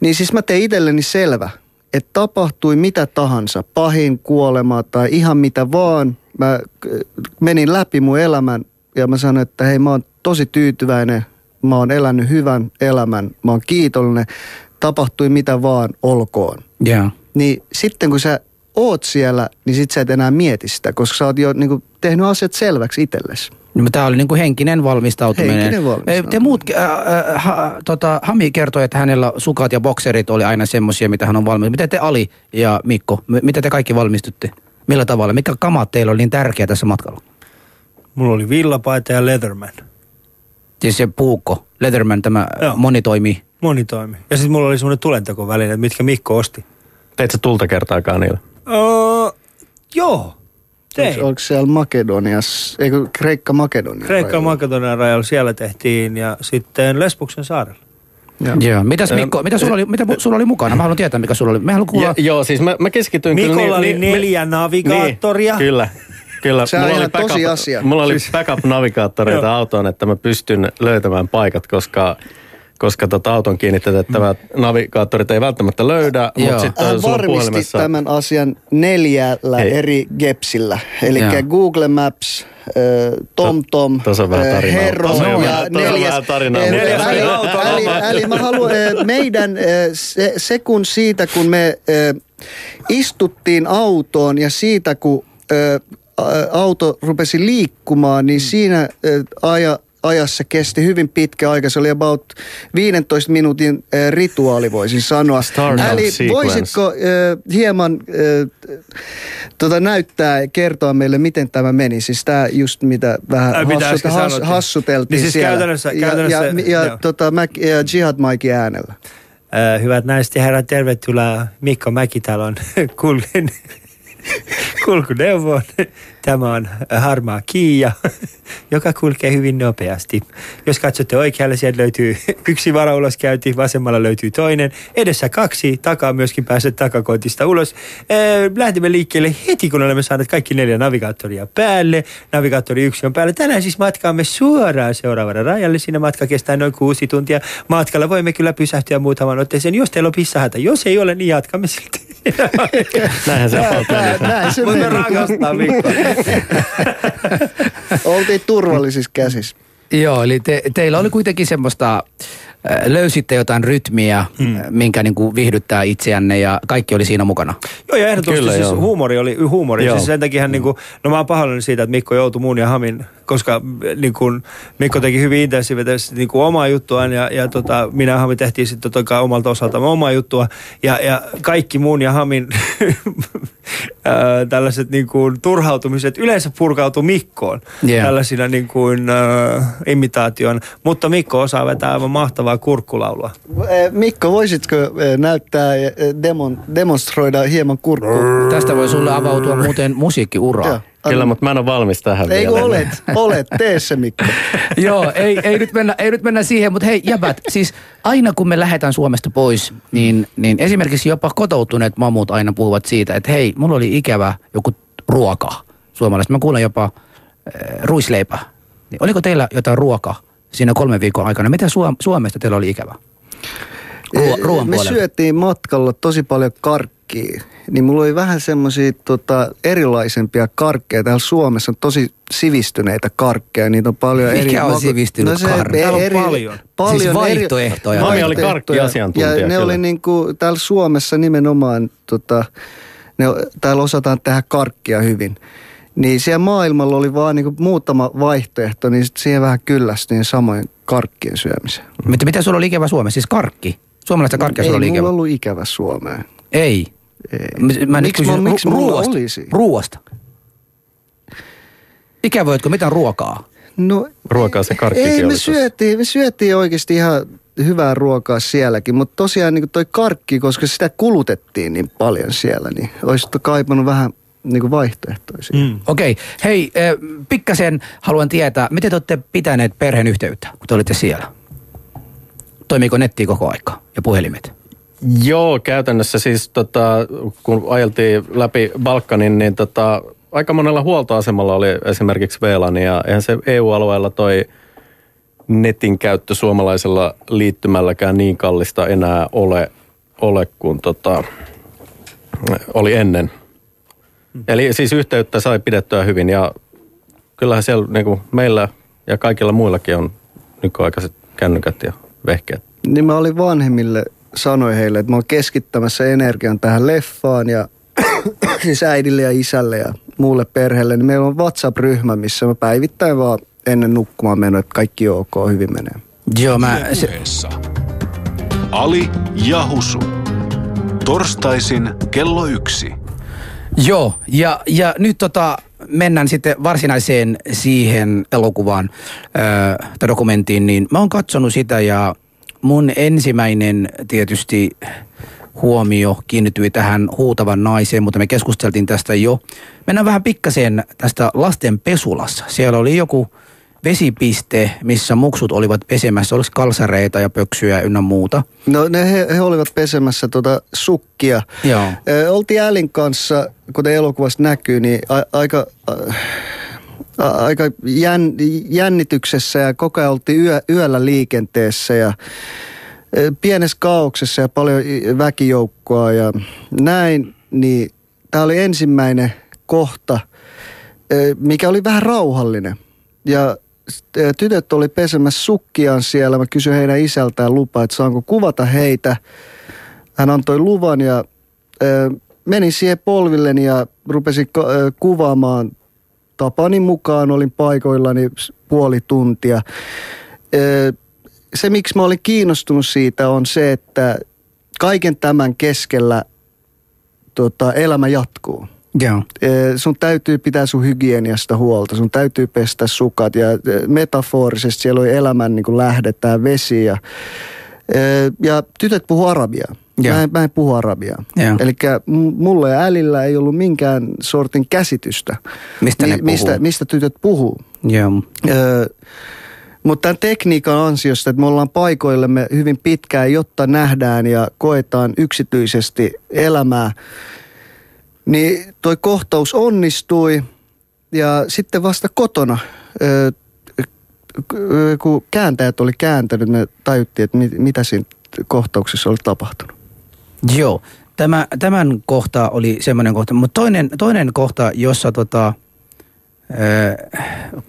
niin siis mä tein itselleni selvä, että tapahtui mitä tahansa, pahin kuolema tai ihan mitä vaan, mä äh, menin läpi mun elämän ja mä sanoin, että hei mä oon tosi tyytyväinen, mä oon elänyt hyvän elämän, mä oon kiitollinen, tapahtui mitä vaan, olkoon. Joo. Niin sitten kun sä oot siellä, niin sit sä et enää mieti sitä, koska sä oot jo niin kuin, tehnyt asiat selväksi itsellesi. No, Tämä oli niin kuin henkinen valmistautuminen. Henkinen valmistautuminen. Te muut, äh, äh, ha, tota, Hami kertoi, että hänellä sukat ja bokserit oli aina semmoisia, mitä hän on valmis. Miten te Ali ja Mikko, m- miten te kaikki valmistutte? Millä tavalla? Mikä kamat teillä oli niin tärkeä tässä matkalla? Mulla oli villapaita ja Leatherman. Siis se puukko, Leatherman, tämä Joo. monitoimi. Monitoimi. Ja sitten mulla oli semmoinen tulentekoväline, mitkä Mikko osti. Teit sä tulta kertaakaan niillä? Öö, joo. Tein. Onko, onko siellä Makedoniassa, eikö Kreikka Makedonia? Kreikka rajalla? Makedonian rajalla siellä tehtiin ja sitten Lesbuksen saarella. Joo. Joo. Mitäs Mikko, mitä sulla, oli, mitä sulla oli mukana? Mä haluan tietää, mikä sulla oli. Mä haluan kuulla. Ja, joo, siis mä, mä keskityin kyllä... Mikolla oli niin- neljä navigaattoria. Niin, kyllä. Kyllä. Se on ihan tosi asia. Mulla oli backup-navigaattoreita Joo. autoon, että mä pystyn löytämään paikat, koska koska tota auton kiinnitettävät navigaattorit ei välttämättä löydä, mutta sitten Hän sulla on varmisti puhelimessa... tämän asian neljällä Hei. eri gepsillä. Eli. Google Maps, äh, TomTom, äh. Hero on ja neljäs. äh, Neljäs Eli, oli auto. eli, eli mä haluan, äh, meidän äh, se, se kun siitä, kun me äh, istuttiin autoon ja siitä, kun äh, auto rupesi liikkumaan, niin siinä äh, aja, ajassa kesti hyvin pitkä aika. Se oli about 15 minuutin äh, rituaali, voisin sanoa. Startup Eli sequence. voisitko äh, hieman äh, tota, näyttää ja kertoa meille, miten tämä meni? Siis tämä just mitä vähän Ai, mitä has, hassuteltiin Niin siis siellä. käytännössä- ja, käytännössä- ja, ja, joo. tota, Mac, ja Jihad Maikin äänellä. Äh, hyvät naiset ja herrat, tervetuloa Mikko Mäkitalon kulkuneuvo on Tämä on harmaa Kiia, joka kulkee hyvin nopeasti. Jos katsotte oikealle, sieltä löytyy yksi varauloskäynti, vasemmalla löytyy toinen, edessä kaksi, takaa myöskin pääset takakontista ulos. Äh, Lähdemme liikkeelle heti, kun olemme saaneet kaikki neljä navigaattoria päälle. Navigaattori yksi on päällä. Tänään siis matkaamme suoraan seuraavalle rajalle. Siinä matka kestää noin kuusi tuntia. Matkalla voimme kyllä pysähtyä muutaman otteeseen, jos teillä on pissahätä. Jos ei ole, niin jatkamme silti. Näinhän se on. Näin, se Mutta rakastaa Mikko. Oltiin turvallisissa käsissä. Joo, eli te, teillä oli kuitenkin semmoista, äh, löysitte jotain rytmiä, hmm. minkä niin kuin viihdyttää itseänne ja kaikki oli siinä mukana. Joo, ja ehdottomasti Kyllä, siis joo. huumori oli huumori. Joo. Siis sen takia niin kuin, no mä oon pahoillani siitä, että Mikko joutui muun ja Hamin, koska niin kuin, Mikko teki hyvin intensiivisesti niin kuin omaa juttuaan ja, ja tota, minä ja Hami tehtiin sitten totta kai omalta osaltamme omaa juttua. Ja, ja kaikki muun ja Hamin ää, tällaiset niin kuin, turhautumiset yleensä purkautuu Mikkoon Joo. tällaisina niin kuin, äh, imitaation. Mutta Mikko osaa vetää aivan mahtavaa kurkkulaulua. Eh, Mikko, voisitko eh, näyttää ja eh, demon, demonstroida hieman kurkkua? Tästä voi sulle avautua muuten musiikkiura. Joo. Kyllä, mutta mä en ole valmis tähän Ei vielä. olet, olet, tee se Mikko. Joo, ei, ei, nyt mennä, ei nyt mennä siihen, mutta hei jäbät, siis aina kun me lähdetään Suomesta pois, niin, niin esimerkiksi jopa kotoutuneet mamut aina puhuvat siitä, että hei, mulla oli ikävä joku ruoka suomalaista. Mä kuulen jopa äh, ruisleipä. Niin oliko teillä jotain ruokaa siinä kolmen viikon aikana? Mitä Suom- Suomesta teillä oli ikävä? Ruo- ruoan Me puolella. syötiin matkalla tosi paljon karkkia. Niin mulla oli vähän semmoisia tota, erilaisempia karkkeja. Täällä Suomessa on tosi sivistyneitä karkkeja. Niitä on paljon Mikä eri... on maku- sivistynyt karkki? Täällä on paljon. paljon Siis eri- vaihtoehtoja. Mami oli karkkiasiantuntija Ja ne kyllä. oli niinku, täällä Suomessa nimenomaan, tota, ne, täällä osataan tehdä karkkia hyvin. Niin siellä maailmalla oli vaan niinku muutama vaihtoehto, niin sit siihen vähän kyllästyin samoin karkkien syömiseen. Mitä, mitä sulla oli ikävä Suomessa? Siis karkki? Suomalaista karkkia Ei sulla oli mulla ikävä? ollut ikävä Suomeen. Ei. Mä, Miksi kysyn mä- miksi ru- mulla ruuasta. olisi? Ruuasta. Ikävöitkö mitään ruokaa? No, Ruokaa se karkkikin ei, me syötiin, me syötiin oikeasti ihan hyvää ruokaa sielläkin, mutta tosiaan niin toi karkki, koska sitä kulutettiin niin paljon siellä, niin olisi kaipannut vähän niin kuin vaihtoehtoisia. Mm. Okei, hei, eh, pikkasen haluan tietää, miten te olette pitäneet perheen yhteyttä, kun te olitte siellä? Toimiiko netti koko aika ja puhelimet? Joo, käytännössä siis tota, kun ajeltiin läpi Balkanin, niin tota, aika monella huoltoasemalla oli esimerkiksi VLAN ja eihän se EU-alueella toi netin käyttö suomalaisella liittymälläkään niin kallista enää ole, ole kuin tota, oli ennen. Eli siis yhteyttä sai pidettyä hyvin ja kyllähän siellä niin kuin meillä ja kaikilla muillakin on nykyaikaiset kännykät ja vehkeet. Niin mä olin vanhemmille, sanoin heille, että mä oon keskittämässä energian tähän leffaan ja siis äidille ja isälle ja muulle perheelle, niin meillä on WhatsApp-ryhmä, missä mä päivittäin vaan ennen nukkumaan menoa, että kaikki on ok, hyvin menee. Joo, mä, se. Ali ja Husu. Torstaisin kello yksi. Joo, ja, ja nyt tota, mennään sitten varsinaiseen siihen elokuvaan äh, tai dokumenttiin, niin mä oon katsonut sitä ja mun ensimmäinen tietysti huomio kiinnittyi tähän huutavan naiseen, mutta me keskusteltiin tästä jo. Mennään vähän pikkasen tästä lasten pesulassa. Siellä oli joku vesipiste, missä muksut olivat pesemässä, olisi kalsareita ja pöksyjä ynnä muuta. No ne he, he olivat pesemässä tota sukkia. Joo. Ö, oltiin Älin kanssa, kuten elokuvassa näkyy, niin a, aika, a, aika jän, jännityksessä ja koko ajan oltiin yö, yöllä liikenteessä ja ö, pienessä kaauksessa ja paljon väkijoukkoa ja näin, niin tämä oli ensimmäinen kohta, ö, mikä oli vähän rauhallinen. Ja ö, tytöt oli pesemässä sukkiaan siellä. Mä kysyin heidän isältään lupaa, että saanko kuvata heitä. Hän antoi luvan ja menin siihen polvilleni ja rupesin kuvaamaan tapani mukaan. Olin paikoillani puoli tuntia. Se, miksi mä olin kiinnostunut siitä, on se, että kaiken tämän keskellä tota, elämä jatkuu. Joo. Sun täytyy pitää sun hygieniasta huolta, sun täytyy pestä sukat ja metaforisesti siellä oli elämän niin lähdetään vesi ja, ja tytöt puhu arabiaa. Joo. Mä en, mä en puhu arabiaa. Eli mulla ja Älillä ei ollut minkään sortin käsitystä, Mistä ne puhuu? mistä, mistä tytöt puhuu. Joo. Öö, mutta tämän tekniikan ansiosta, että me ollaan paikoillemme hyvin pitkään, jotta nähdään ja koetaan yksityisesti elämää, niin toi kohtaus onnistui ja sitten vasta kotona, öö, kun kääntäjät oli kääntänyt, ne tajuttiin, että mit, mitä siinä kohtauksessa oli tapahtunut. Joo, Tämä, tämän kohta oli semmoinen kohta, mutta toinen, toinen kohta, jossa tota,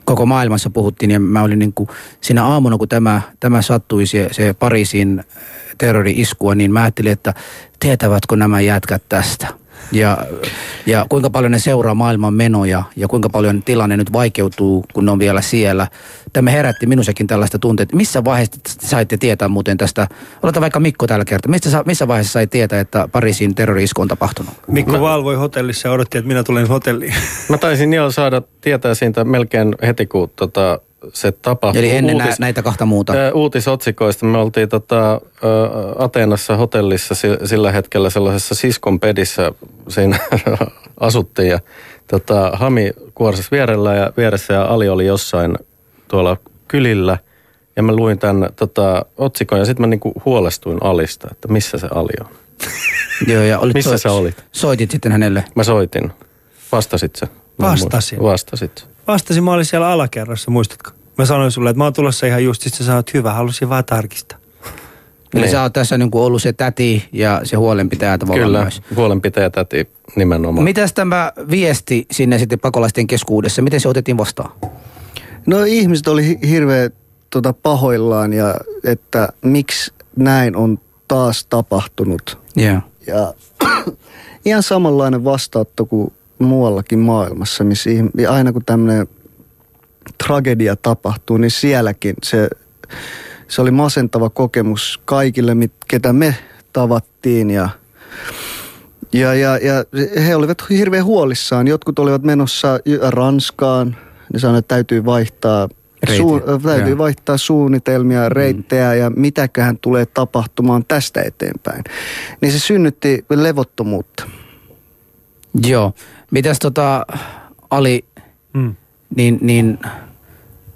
koko maailmassa puhuttiin ja mä olin niin kuin siinä aamuna, kun tämä, tämä sattui, se, se Pariisin terrori-iskua, niin mä ajattelin, että tietävätkö nämä jätkät tästä? Ja, ja kuinka paljon ne seuraa maailman menoja ja kuinka paljon tilanne nyt vaikeutuu, kun ne on vielä siellä. Tämä herätti minussakin tällaista tunteita. Missä vaiheessa te saitte tietää muuten tästä, oletaan vaikka Mikko tällä kertaa, missä, missä vaiheessa sai tietää, että Pariisin terrori-isku on tapahtunut? Mikko valvoi hotellissa ja odotti, että minä tulen hotelliin. Mä taisin jo saada tietää siitä melkein heti, kun tota, se tapahtui. Eli ennen Uutis- näitä kahta muuta. Uutisotsikoista me oltiin tota, ä, Ateenassa hotellissa si- sillä hetkellä sellaisessa siskon pedissä siinä asuttiin ja tota, Hami kuorsasi vierellä ja vieressä ja Ali oli jossain tuolla kylillä ja mä luin tämän tota, otsikon ja sitten mä niinku huolestuin Alista, että missä se Ali on. Joo, ja olit Missä sä olit? Soitit sitten hänelle. Mä soitin. Vastasit sä? Mä Vastasin. Vastasit. Vastasin, mä olin siellä alakerrassa, muistatko? Mä sanoin sulle, että mä oon tulossa ihan just, sit sä sanoit, hyvä, halusin vaan tarkistaa. Eli Niin. sä oot tässä niin kuin ollut se täti ja se huolenpitäjä tavallaan Kyllä, myös. huolenpitäjä täti nimenomaan. Mitäs tämä viesti sinne sitten pakolaisten keskuudessa, miten se otettiin vastaan? No ihmiset oli hi- hirveän tota, pahoillaan ja että miksi näin on taas tapahtunut. Joo. Ja ihan samanlainen vastaanotto kuin muuallakin maailmassa, missä ihm- ja aina kun tämmöinen tragedia tapahtuu, niin sielläkin se, se oli masentava kokemus kaikille, mit- ketä me tavattiin ja ja, ja, ja he olivat hirveän huolissaan. Jotkut olivat menossa Ranskaan. Ne sanoivat, että täytyy vaihtaa, Reitit, täytyy joo. vaihtaa suunnitelmia, reittejä ja mitäköhän tulee tapahtumaan tästä eteenpäin. Niin se synnytti levottomuutta. Joo. Mitäs tota, Ali, Mm. niin, niin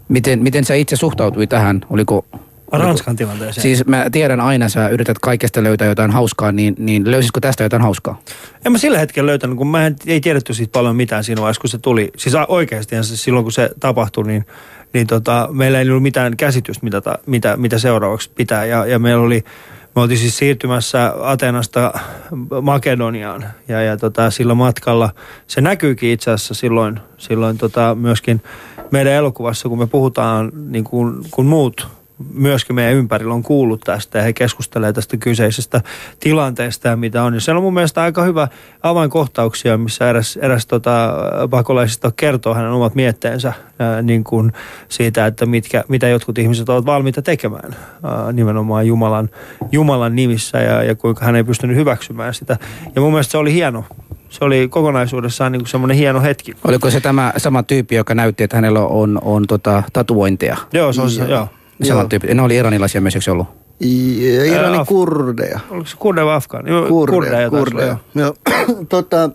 miten, miten sä itse suhtautui tähän? Oliko, Ranskan tilanteeseen. Siis mä tiedän aina, sä yrität kaikesta löytää jotain hauskaa, niin, niin löysitkö tästä jotain hauskaa? En mä sillä hetkellä löytänyt, kun mä en, ei tiedetty siitä paljon mitään siinä vaiheessa, kun se tuli. Siis oikeasti silloin, kun se tapahtui, niin, niin tota, meillä ei ollut mitään käsitystä, mitä, ta, mitä, mitä seuraavaksi pitää. Ja, ja meillä oli, me oltiin siis siirtymässä Atenasta Makedoniaan. Ja, ja tota, sillä matkalla, se näkyykin itse asiassa silloin, silloin tota, myöskin meidän elokuvassa, kun me puhutaan niin kuin, kun muut myöskin meidän ympärillä on kuullut tästä ja he keskustelevat tästä kyseisestä tilanteesta ja mitä on. Ja siellä on mun mielestä aika hyvä avainkohtauksia, missä eräs, eräs tota, pakolaisista kertoo hänen omat mietteensä ää, niin kuin siitä, että mitkä, mitä jotkut ihmiset ovat valmiita tekemään ää, nimenomaan Jumalan, Jumalan nimissä ja, ja kuinka hän ei pystynyt hyväksymään sitä. Ja mun mielestä se oli hieno se oli kokonaisuudessaan niin semmoinen hieno hetki. Oliko se tämä sama tyyppi, joka näytti, että hänellä on, on tota, tatuointeja? Joo, se on se, joo. Sama tyyppi. Ne oli iranilaisia myös, eikö ollut? Ja Iranin Af- kurdeja. Oliko se kurdeja vai afgaani? Joo, Kurdeja, kurdeja. olla, Joo. tota,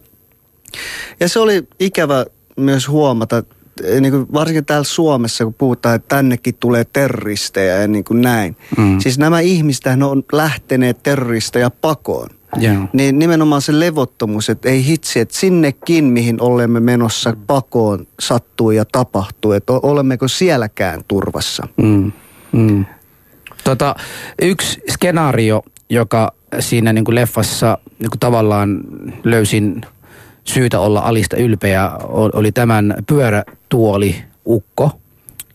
ja se oli ikävä myös huomata, eh, niin kuin varsinkin täällä Suomessa, kun puhutaan, että tännekin tulee terroristeja ja niin kuin näin. Mm. Siis nämä ihmiset on lähteneet terroristeja pakoon. Joo. Niin nimenomaan se levottomuus, että ei hitsi, että sinnekin, mihin olemme menossa pakoon, sattuu ja tapahtuu, että olemmeko sielläkään turvassa. Mm. Mm. Tota, yksi skenaario, joka siinä niin kuin leffassa niin kuin tavallaan löysin syytä olla alista ylpeä, oli tämän pyörätuoli Ukko,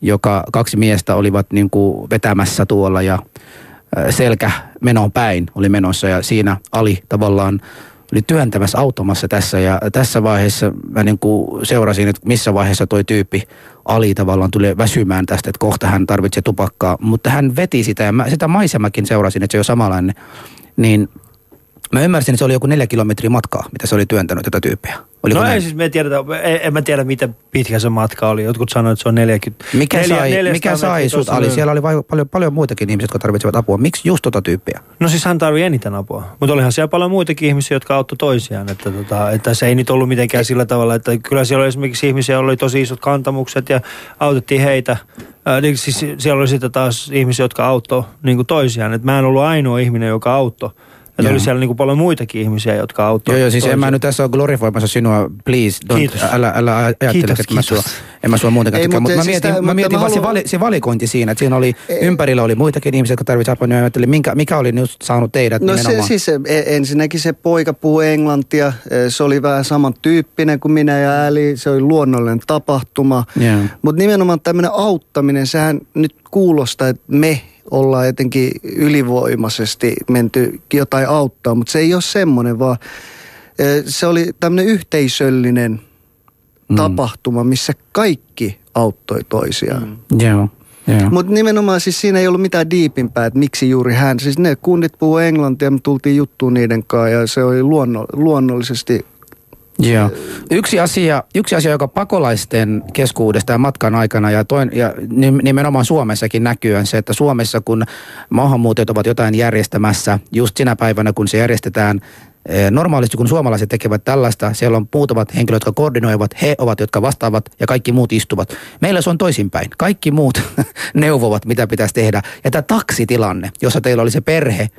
joka kaksi miestä olivat niin kuin vetämässä tuolla ja selkä menon päin oli menossa ja siinä Ali tavallaan oli työntämässä automassa tässä ja tässä vaiheessa mä niin kuin seurasin, että missä vaiheessa toi tyyppi Ali tavallaan tuli väsymään tästä, että kohta hän tarvitsee tupakkaa, mutta hän veti sitä ja mä sitä maisemakin seurasin, että se on samanlainen, niin mä ymmärsin, että se oli joku neljä kilometriä matkaa, mitä se oli työntänyt tätä tyyppiä. Oliko No näin? ei siis, me tiedetä, en, en mä tiedä miten pitkä se matka oli. Jotkut sanoivat, että se on 40. Mikä neljä- sai, 400 mikä sai sut Ali? lyö- Siellä oli vai, paljon, paljon muitakin ihmisiä, jotka tarvitsevat apua. Miksi just tota tyyppiä? No siis hän tarvii eniten apua. Mutta olihan siellä paljon muitakin ihmisiä, jotka auttoi toisiaan. Että, tota, että se ei nyt ollut mitenkään sillä tavalla, että kyllä siellä oli esimerkiksi ihmisiä, joilla oli tosi isot kantamukset ja autettiin heitä. Ää, niin siis siellä oli sitten taas ihmisiä, jotka auttoi niin toisiaan. Et mä en ollut ainoa ihminen, joka auttoi. Että Joo. oli siellä niin kuin paljon muitakin ihmisiä, jotka auttoi. Joo, joo, siis en mä nyt tässä ole glorifoimassa sinua, please, don't, Kiitos. älä, älä ajattele, Kiitos, että mä, sua, en mä sua muutenkaan Ei, tykkää, mutta mutta mä siis mietin, tää- mä mutta mietin mä vaan se, haluan- vali, se valikointi siinä, että siinä oli, ympärillä oli muitakin ihmisiä, jotka tarvitsevat apua, niin mä ajattelin, minkä, mikä oli nyt saanut teidät No se, nimenomaan. siis se, e- ensinnäkin se poika puhui englantia, E, se oli vähän samantyyppinen kuin minä ja Äli, se oli luonnollinen tapahtuma. Joo. Mutta nimenomaan tämmöinen auttaminen, sehän nyt kuulostaa, että me ollaan jotenkin ylivoimaisesti menty jotain auttaa, mutta se ei ole semmoinen, vaan se oli tämmöinen yhteisöllinen Mm. tapahtuma, missä kaikki auttoi toisiaan. Mm. Joo, joo. Mutta nimenomaan siis siinä ei ollut mitään diipimpää, että miksi juuri hän. Siis ne kundit puhuu englantia, me tultiin juttuun niiden kanssa ja se oli luonno, luonnollisesti Joo. Yksi asia, yksi asia, joka pakolaisten keskuudesta ja matkan aikana ja, toin, ja nim- nimenomaan Suomessakin näkyy, on se, että Suomessa kun maahanmuuttajat ovat jotain järjestämässä, just sinä päivänä kun se järjestetään, normaalisti kun suomalaiset tekevät tällaista, siellä on muutamat henkilöt, jotka koordinoivat, he ovat, jotka vastaavat ja kaikki muut istuvat. Meillä se on toisinpäin. Kaikki muut neuvovat, mitä pitäisi tehdä. Ja tämä taksitilanne, jossa teillä oli se perhe,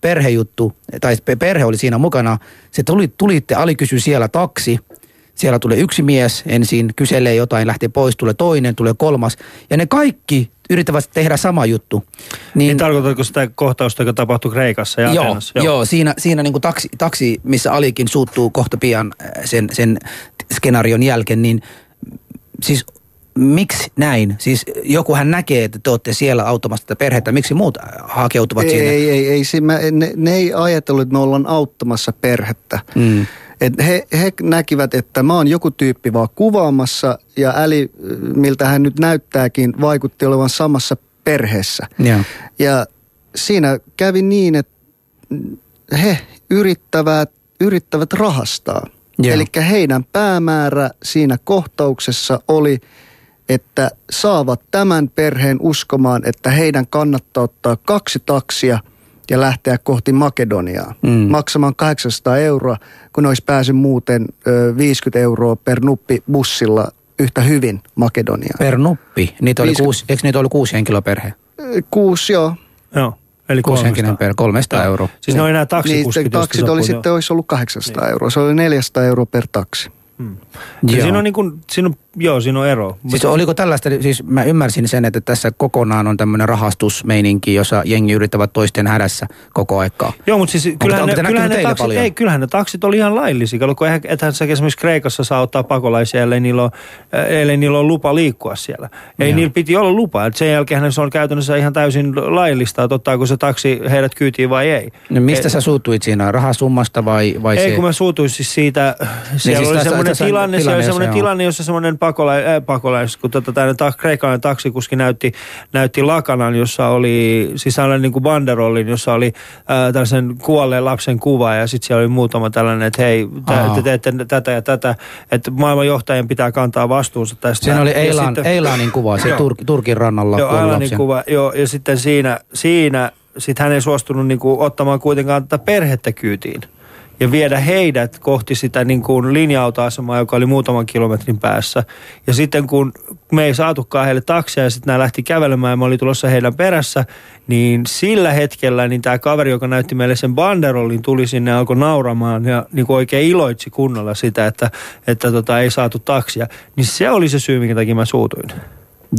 perhejuttu, tai pe- perhe oli siinä mukana. Se tuli, tulitte, Ali kysyi siellä taksi. Siellä tulee yksi mies ensin, kyselee jotain, lähtee pois, tulee toinen, tulee kolmas. Ja ne kaikki yrittävät tehdä sama juttu. Niin tarkoitatko sitä kohtausta, joka tapahtui Kreikassa ja joo, Atenassa? joo. joo, siinä, siinä niin kuin taksi, taksi, missä Alikin suuttuu kohta pian sen, sen skenaarion jälkeen, niin siis miksi näin? Siis joku hän näkee, että te olette siellä auttamassa tätä perhettä. Miksi muut hakeutuvat ei, sinne? ei, ei, ei, si- mä- ne, ne ei ajatellut, että me ollaan auttamassa perhettä. Mm. Et he, he näkivät, että mä oon joku tyyppi vaan kuvaamassa ja Äli, miltä hän nyt näyttääkin, vaikutti olevan samassa perheessä. Joo. Ja siinä kävi niin, että he yrittävät, yrittävät rahastaa. Eli heidän päämäärä siinä kohtauksessa oli, että saavat tämän perheen uskomaan, että heidän kannattaa ottaa kaksi taksia ja lähteä kohti Makedoniaa. Mm. Maksamaan 800 euroa, kun olisi päässyt muuten ö, 50 euroa per nuppi bussilla yhtä hyvin Makedoniaan. Per nuppi. Niitä oli 50. kuusi, eikö niitä ollut kuusi henkilöä perhe? Kuusi, joo. Joo. Eli Kuusi 300. henkinen per 300 Joo. euroa. Siis ne on enää Niin, taksikuskit. joista taksit oli puhut, sitten, olisi ollut 800 euroa. Se oli 400 euroa per taksi. Ja Joo. siinä on, niin kuin, siinä on joo, siinä on ero. Siis oliko tällaista, siis mä ymmärsin sen, että tässä kokonaan on tämmöinen rahastusmeininki, jossa jengi yrittävät toisten hädässä koko aikaa. Joo, mutta siis kyllähän, onko ne, kyllähän, ne taksit, paljon? ei, kyllähän ne taksit oli ihan laillisia. Kun eihän, ethän sä esimerkiksi Kreikassa saa ottaa pakolaisia, ellei niillä ole, ellei niillä ole lupa liikkua siellä. Ei Joo. niillä piti olla lupa. Et sen jälkeen se on käytännössä ihan täysin laillista, että ottaako se taksi heidät kyytiin vai ei. No mistä Ei- sä suutuit siinä, rahasummasta vai, vai Ei, se? kun mä suutuin siis siitä, siellä siis oli semmoinen tilanne, tilanne, siellä oli jossa semmoinen tilanne, jossa semmoinen pakolais, äh, pakolais kun tota, tämä ta, kreikkalainen taksikuski näytti, näytti lakanan, jossa oli, siis sellainen niin kuin banderollin, jossa oli äh, tällaisen kuolleen lapsen kuva ja sitten siellä oli muutama tällainen, että hei, Aa. te, te teette tätä ja tätä, että maailmanjohtajien pitää kantaa vastuunsa tästä. Siinä oli Eilan, sitten- Eilanin kuva, se. Tur, Turkin rannalla Joo, lapsen. kuva, joo, ja sitten siinä, siinä sit hän ei suostunut niinku ottamaan kuitenkaan tätä perhettä kyytiin. Ja viedä heidät kohti sitä niin kuin linja-autoasemaa, joka oli muutaman kilometrin päässä. Ja sitten kun me ei saatukaan heille taksia ja sitten nämä lähti kävelemään ja mä olin tulossa heidän perässä, niin sillä hetkellä niin tämä kaveri, joka näytti meille sen banderollin, tuli sinne ja alkoi nauramaan ja niin kuin oikein iloitsi kunnolla sitä, että, että tota, ei saatu taksia. Niin se oli se syy, minkä takia mä suutuin.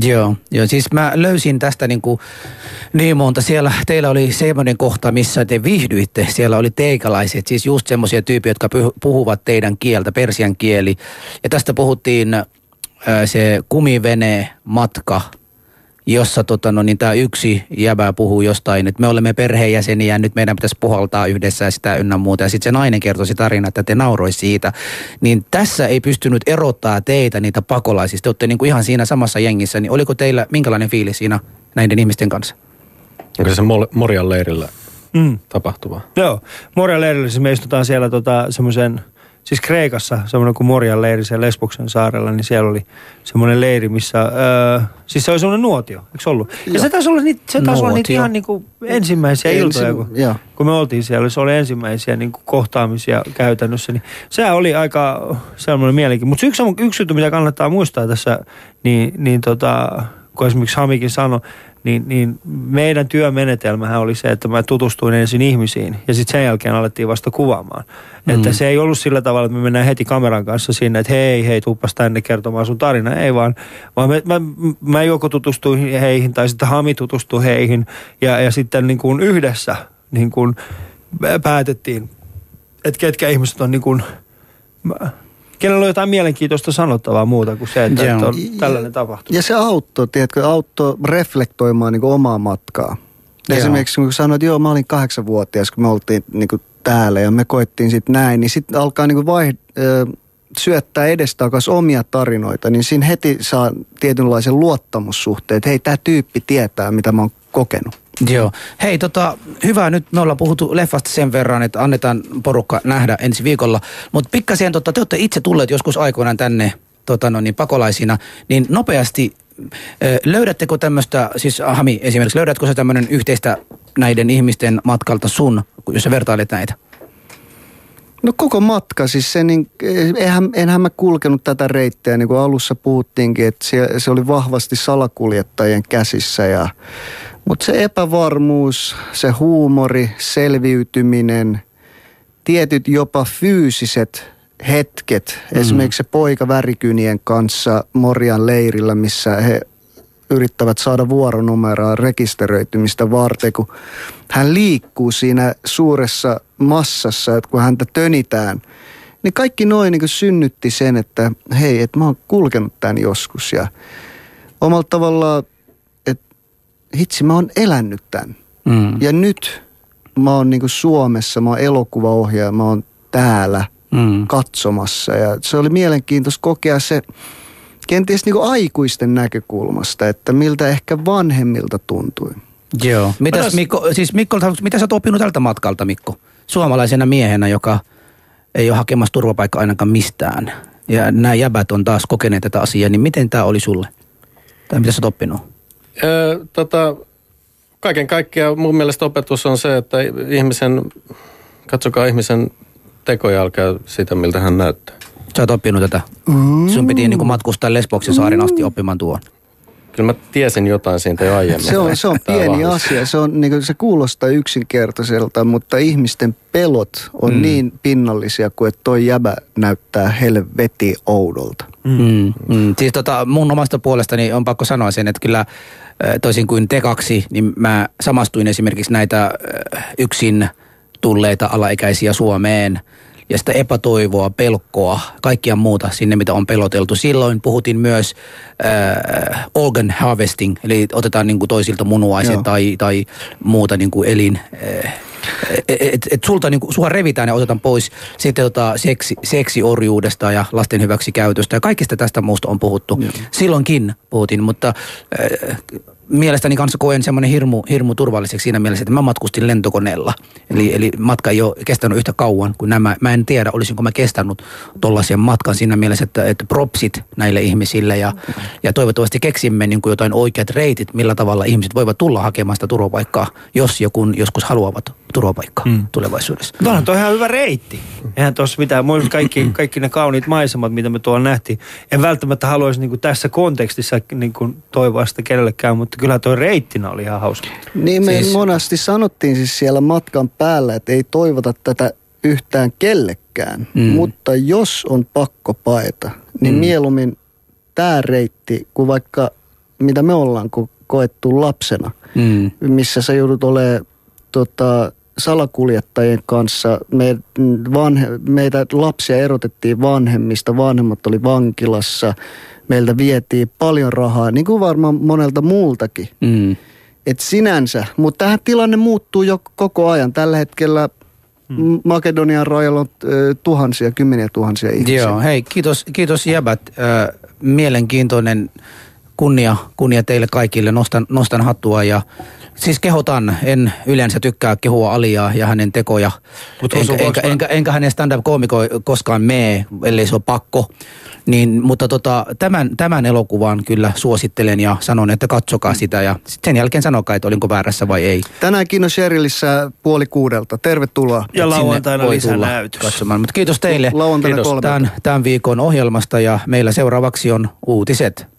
Joo, joo, siis mä löysin tästä niin, kuin niin monta. Siellä teillä oli semmoinen kohta, missä te viihdyitte. Siellä oli teikalaiset, siis just semmoisia tyyppiä, jotka puhuvat teidän kieltä, persian kieli. Ja tästä puhuttiin äh, se kumivene matka, jossa tota, no, niin tämä yksi jäbä puhuu jostain, että me olemme perheenjäseniä ja nyt meidän pitäisi puhaltaa yhdessä ja sitä ynnä muuta. Ja sitten se nainen kertoi se tarina, että te nauroi siitä. Niin tässä ei pystynyt erottaa teitä niitä pakolaisista. Te olette niin kuin ihan siinä samassa jengissä. Niin oliko teillä minkälainen fiilis siinä näiden ihmisten kanssa? Onko se Mol- Morjan leirillä Mm. tapahtuva? Joo, Morjan leirillä siis me istutaan siellä tota, semmoisen, siis Kreikassa semmoinen kuin Morjan leiri siellä Lesboksen saarella, niin siellä oli semmoinen leiri, missä, öö, siis se oli semmoinen nuotio, eikö ollut? Ja Joo. se taisi olla niitä, se taisi olla niitä ihan niinku ensimmäisiä Ensi- iltoja, kun, joo. kun me oltiin siellä, se oli ensimmäisiä niinku kohtaamisia käytännössä, niin sehän oli aika semmoinen mielenkiintoinen. Mutta yksi, yksi juttu, mitä kannattaa muistaa tässä, niin, niin tota, kun esimerkiksi Hamikin sanoi, niin, niin meidän työmenetelmähän oli se, että mä tutustuin ensin ihmisiin ja sitten sen jälkeen alettiin vasta kuvaamaan. Mm. Että se ei ollut sillä tavalla, että me mennään heti kameran kanssa sinne, että hei, hei, tuppas tänne kertomaan sun tarina. Ei vaan, vaan me, mä, mä joko tutustuin heihin tai sitten Hami tutustui heihin ja, ja sitten niin kuin yhdessä niin kuin päätettiin, että ketkä ihmiset on niin kuin, mä- kenellä on jotain mielenkiintoista sanottavaa muuta kuin se, että, että on tällainen tapahtunut. Ja se auttoi, tiedätkö, auttoi reflektoimaan niin omaa matkaa. Joo. Esimerkiksi kun sanoit, että joo, mä olin kahdeksanvuotias, kun me oltiin niin kuin täällä ja me koettiin sitten näin, niin sitten alkaa niin kuin vai, ö, syöttää edestakaisin omia tarinoita, niin siinä heti saa tietynlaisen luottamussuhteen, että hei, tämä tyyppi tietää, mitä mä oon kokenut. Joo. Hei, tota, hyvä, nyt me ollaan puhuttu leffasta sen verran, että annetaan porukka nähdä ensi viikolla. Mutta pikkasen, tota, te olette itse tulleet joskus aikoinaan tänne tota, no niin, pakolaisina, niin nopeasti löydättekö tämmöistä, siis Hami esimerkiksi, löydätkö sä tämmöinen yhteistä näiden ihmisten matkalta sun, jos sä vertailet näitä? No koko matka, siis se, niin, eihän, enhän mä kulkenut tätä reittiä, niin kuin alussa puhuttiinkin, että se, se oli vahvasti salakuljettajien käsissä. Ja, mutta se epävarmuus, se huumori, selviytyminen, tietyt jopa fyysiset hetket, mm. esimerkiksi se poika värikynien kanssa Morjan leirillä, missä he yrittävät saada vuoronumeroa rekisteröitymistä varten, kun hän liikkuu siinä suuressa massassa, että kun häntä tönitään, niin kaikki noin niin synnytti sen, että hei, että mä oon kulkenut tämän joskus ja omalla tavallaan, hitsi, mä oon elänyt tämän. Mm. Ja nyt mä oon niin Suomessa, mä oon elokuvaohjaaja, mä oon täällä Mm. katsomassa. Ja se oli mielenkiintoista kokea se kenties niin aikuisten näkökulmasta, että miltä ehkä vanhemmilta tuntui. Joo. Mitäs Otas- Mikko, siis Mikko, mitä sä oot oppinut tältä matkalta, Mikko? Suomalaisena miehenä, joka ei ole hakemassa turvapaikkaa ainakaan mistään. Ja nämä jäbät on taas kokeneet tätä asiaa, niin miten tämä oli sulle? Tai mitä sä oot oppinut? Öö, tota, kaiken kaikkiaan mun mielestä opetus on se, että ihmisen, katsokaa ihmisen tekoja, älkää sitä, miltä hän näyttää. Sä oot oppinut tätä. Sun piti niin matkustaa Lesboksen saaren asti oppimaan tuon. kyllä mä tiesin jotain siitä jo aiemmin. Se on, se on pieni vahvisti. asia. Se, on, niin kuin, se kuulostaa yksinkertaiselta, mutta ihmisten pelot on mm. niin pinnallisia kuin että toi jäbä näyttää helveti oudolta. Mm. Mm. Siis tota, mun omasta puolestani on pakko sanoa sen, että kyllä toisin kuin te kaksi, niin mä samastuin esimerkiksi näitä yksin tulleita alaikäisiä Suomeen ja sitä epätoivoa, pelkoa, kaikkia muuta sinne, mitä on peloteltu. Silloin puhuttiin myös äh, organ harvesting, eli otetaan niin kuin toisilta munuaiset tai, tai muuta niin kuin elin... Äh, et, et sulta niinku, sua revitään ja otetaan pois sitten tota seksi, seksiorjuudesta ja lasten hyväksikäytöstä ja kaikista tästä muusta on puhuttu. Joo. Silloinkin puhuttiin, mutta äh, mielestäni kanssa koen semmoinen hirmu, hirmu turvalliseksi siinä mielessä, että mä matkustin lentokoneella. Eli, eli matka ei ole kestänyt yhtä kauan kuin nämä. Mä en tiedä, olisinko mä kestänyt tollaisen matkan siinä mielessä, että, että propsit näille ihmisille ja, ja toivottavasti keksimme niin kuin jotain oikeat reitit, millä tavalla ihmiset voivat tulla hakemaan sitä turvapaikkaa, jos joku joskus haluavat turvapaikkaa mm. tulevaisuudessa. Mutta onhan toi ihan hyvä reitti. Eihän tuossa mitään. Mulla kaikki, kaikki ne kauniit maisemat, mitä me tuolla nähtiin. En välttämättä haluaisi niinku tässä kontekstissa niinku toivoa sitä kenellekään, mutta kyllä toi reittinä oli ihan hauska. Niin me Siis- monasti sanottiin siis siellä matkan päällä, että ei toivota tätä yhtään kellekään. Mm. Mutta jos on pakko paeta, niin mm. mieluummin tämä reitti kuin vaikka mitä me ollaan ko- koettu lapsena, Mm. missä sä joudut olemaan tota, salakuljettajien kanssa. Me, vanhe, meitä lapsia erotettiin vanhemmista, vanhemmat oli vankilassa, meiltä vietiin paljon rahaa, niin kuin varmaan monelta muultakin. Mm. Et sinänsä, mutta tähän tilanne muuttuu jo koko ajan. Tällä hetkellä hmm. Makedonian rajalla on tuhansia, kymmeniä tuhansia ihmisiä. Joo, hei, kiitos, kiitos jäbät. Mielenkiintoinen kunnia, kunnia teille kaikille. Nostan, nostan hattua ja siis kehotan. En yleensä tykkää kehua Aliaa ja hänen tekoja. Mut enkä, enkä, enkä, enkä, hänen stand-up-koomiko koskaan mee, ellei se ole pakko. Niin, mutta tota, tämän, tämän elokuvan kyllä suosittelen ja sanon, että katsokaa sitä ja sit sen jälkeen sanokaa, että olinko väärässä vai ei. Tänään Kino Sherillissä puoli kuudelta. Tervetuloa. Ja lauantaina näytös. Katsomaan. Mutta kiitos teille Lauantaina Kiitos. tämän, tämän viikon ohjelmasta ja meillä seuraavaksi on uutiset.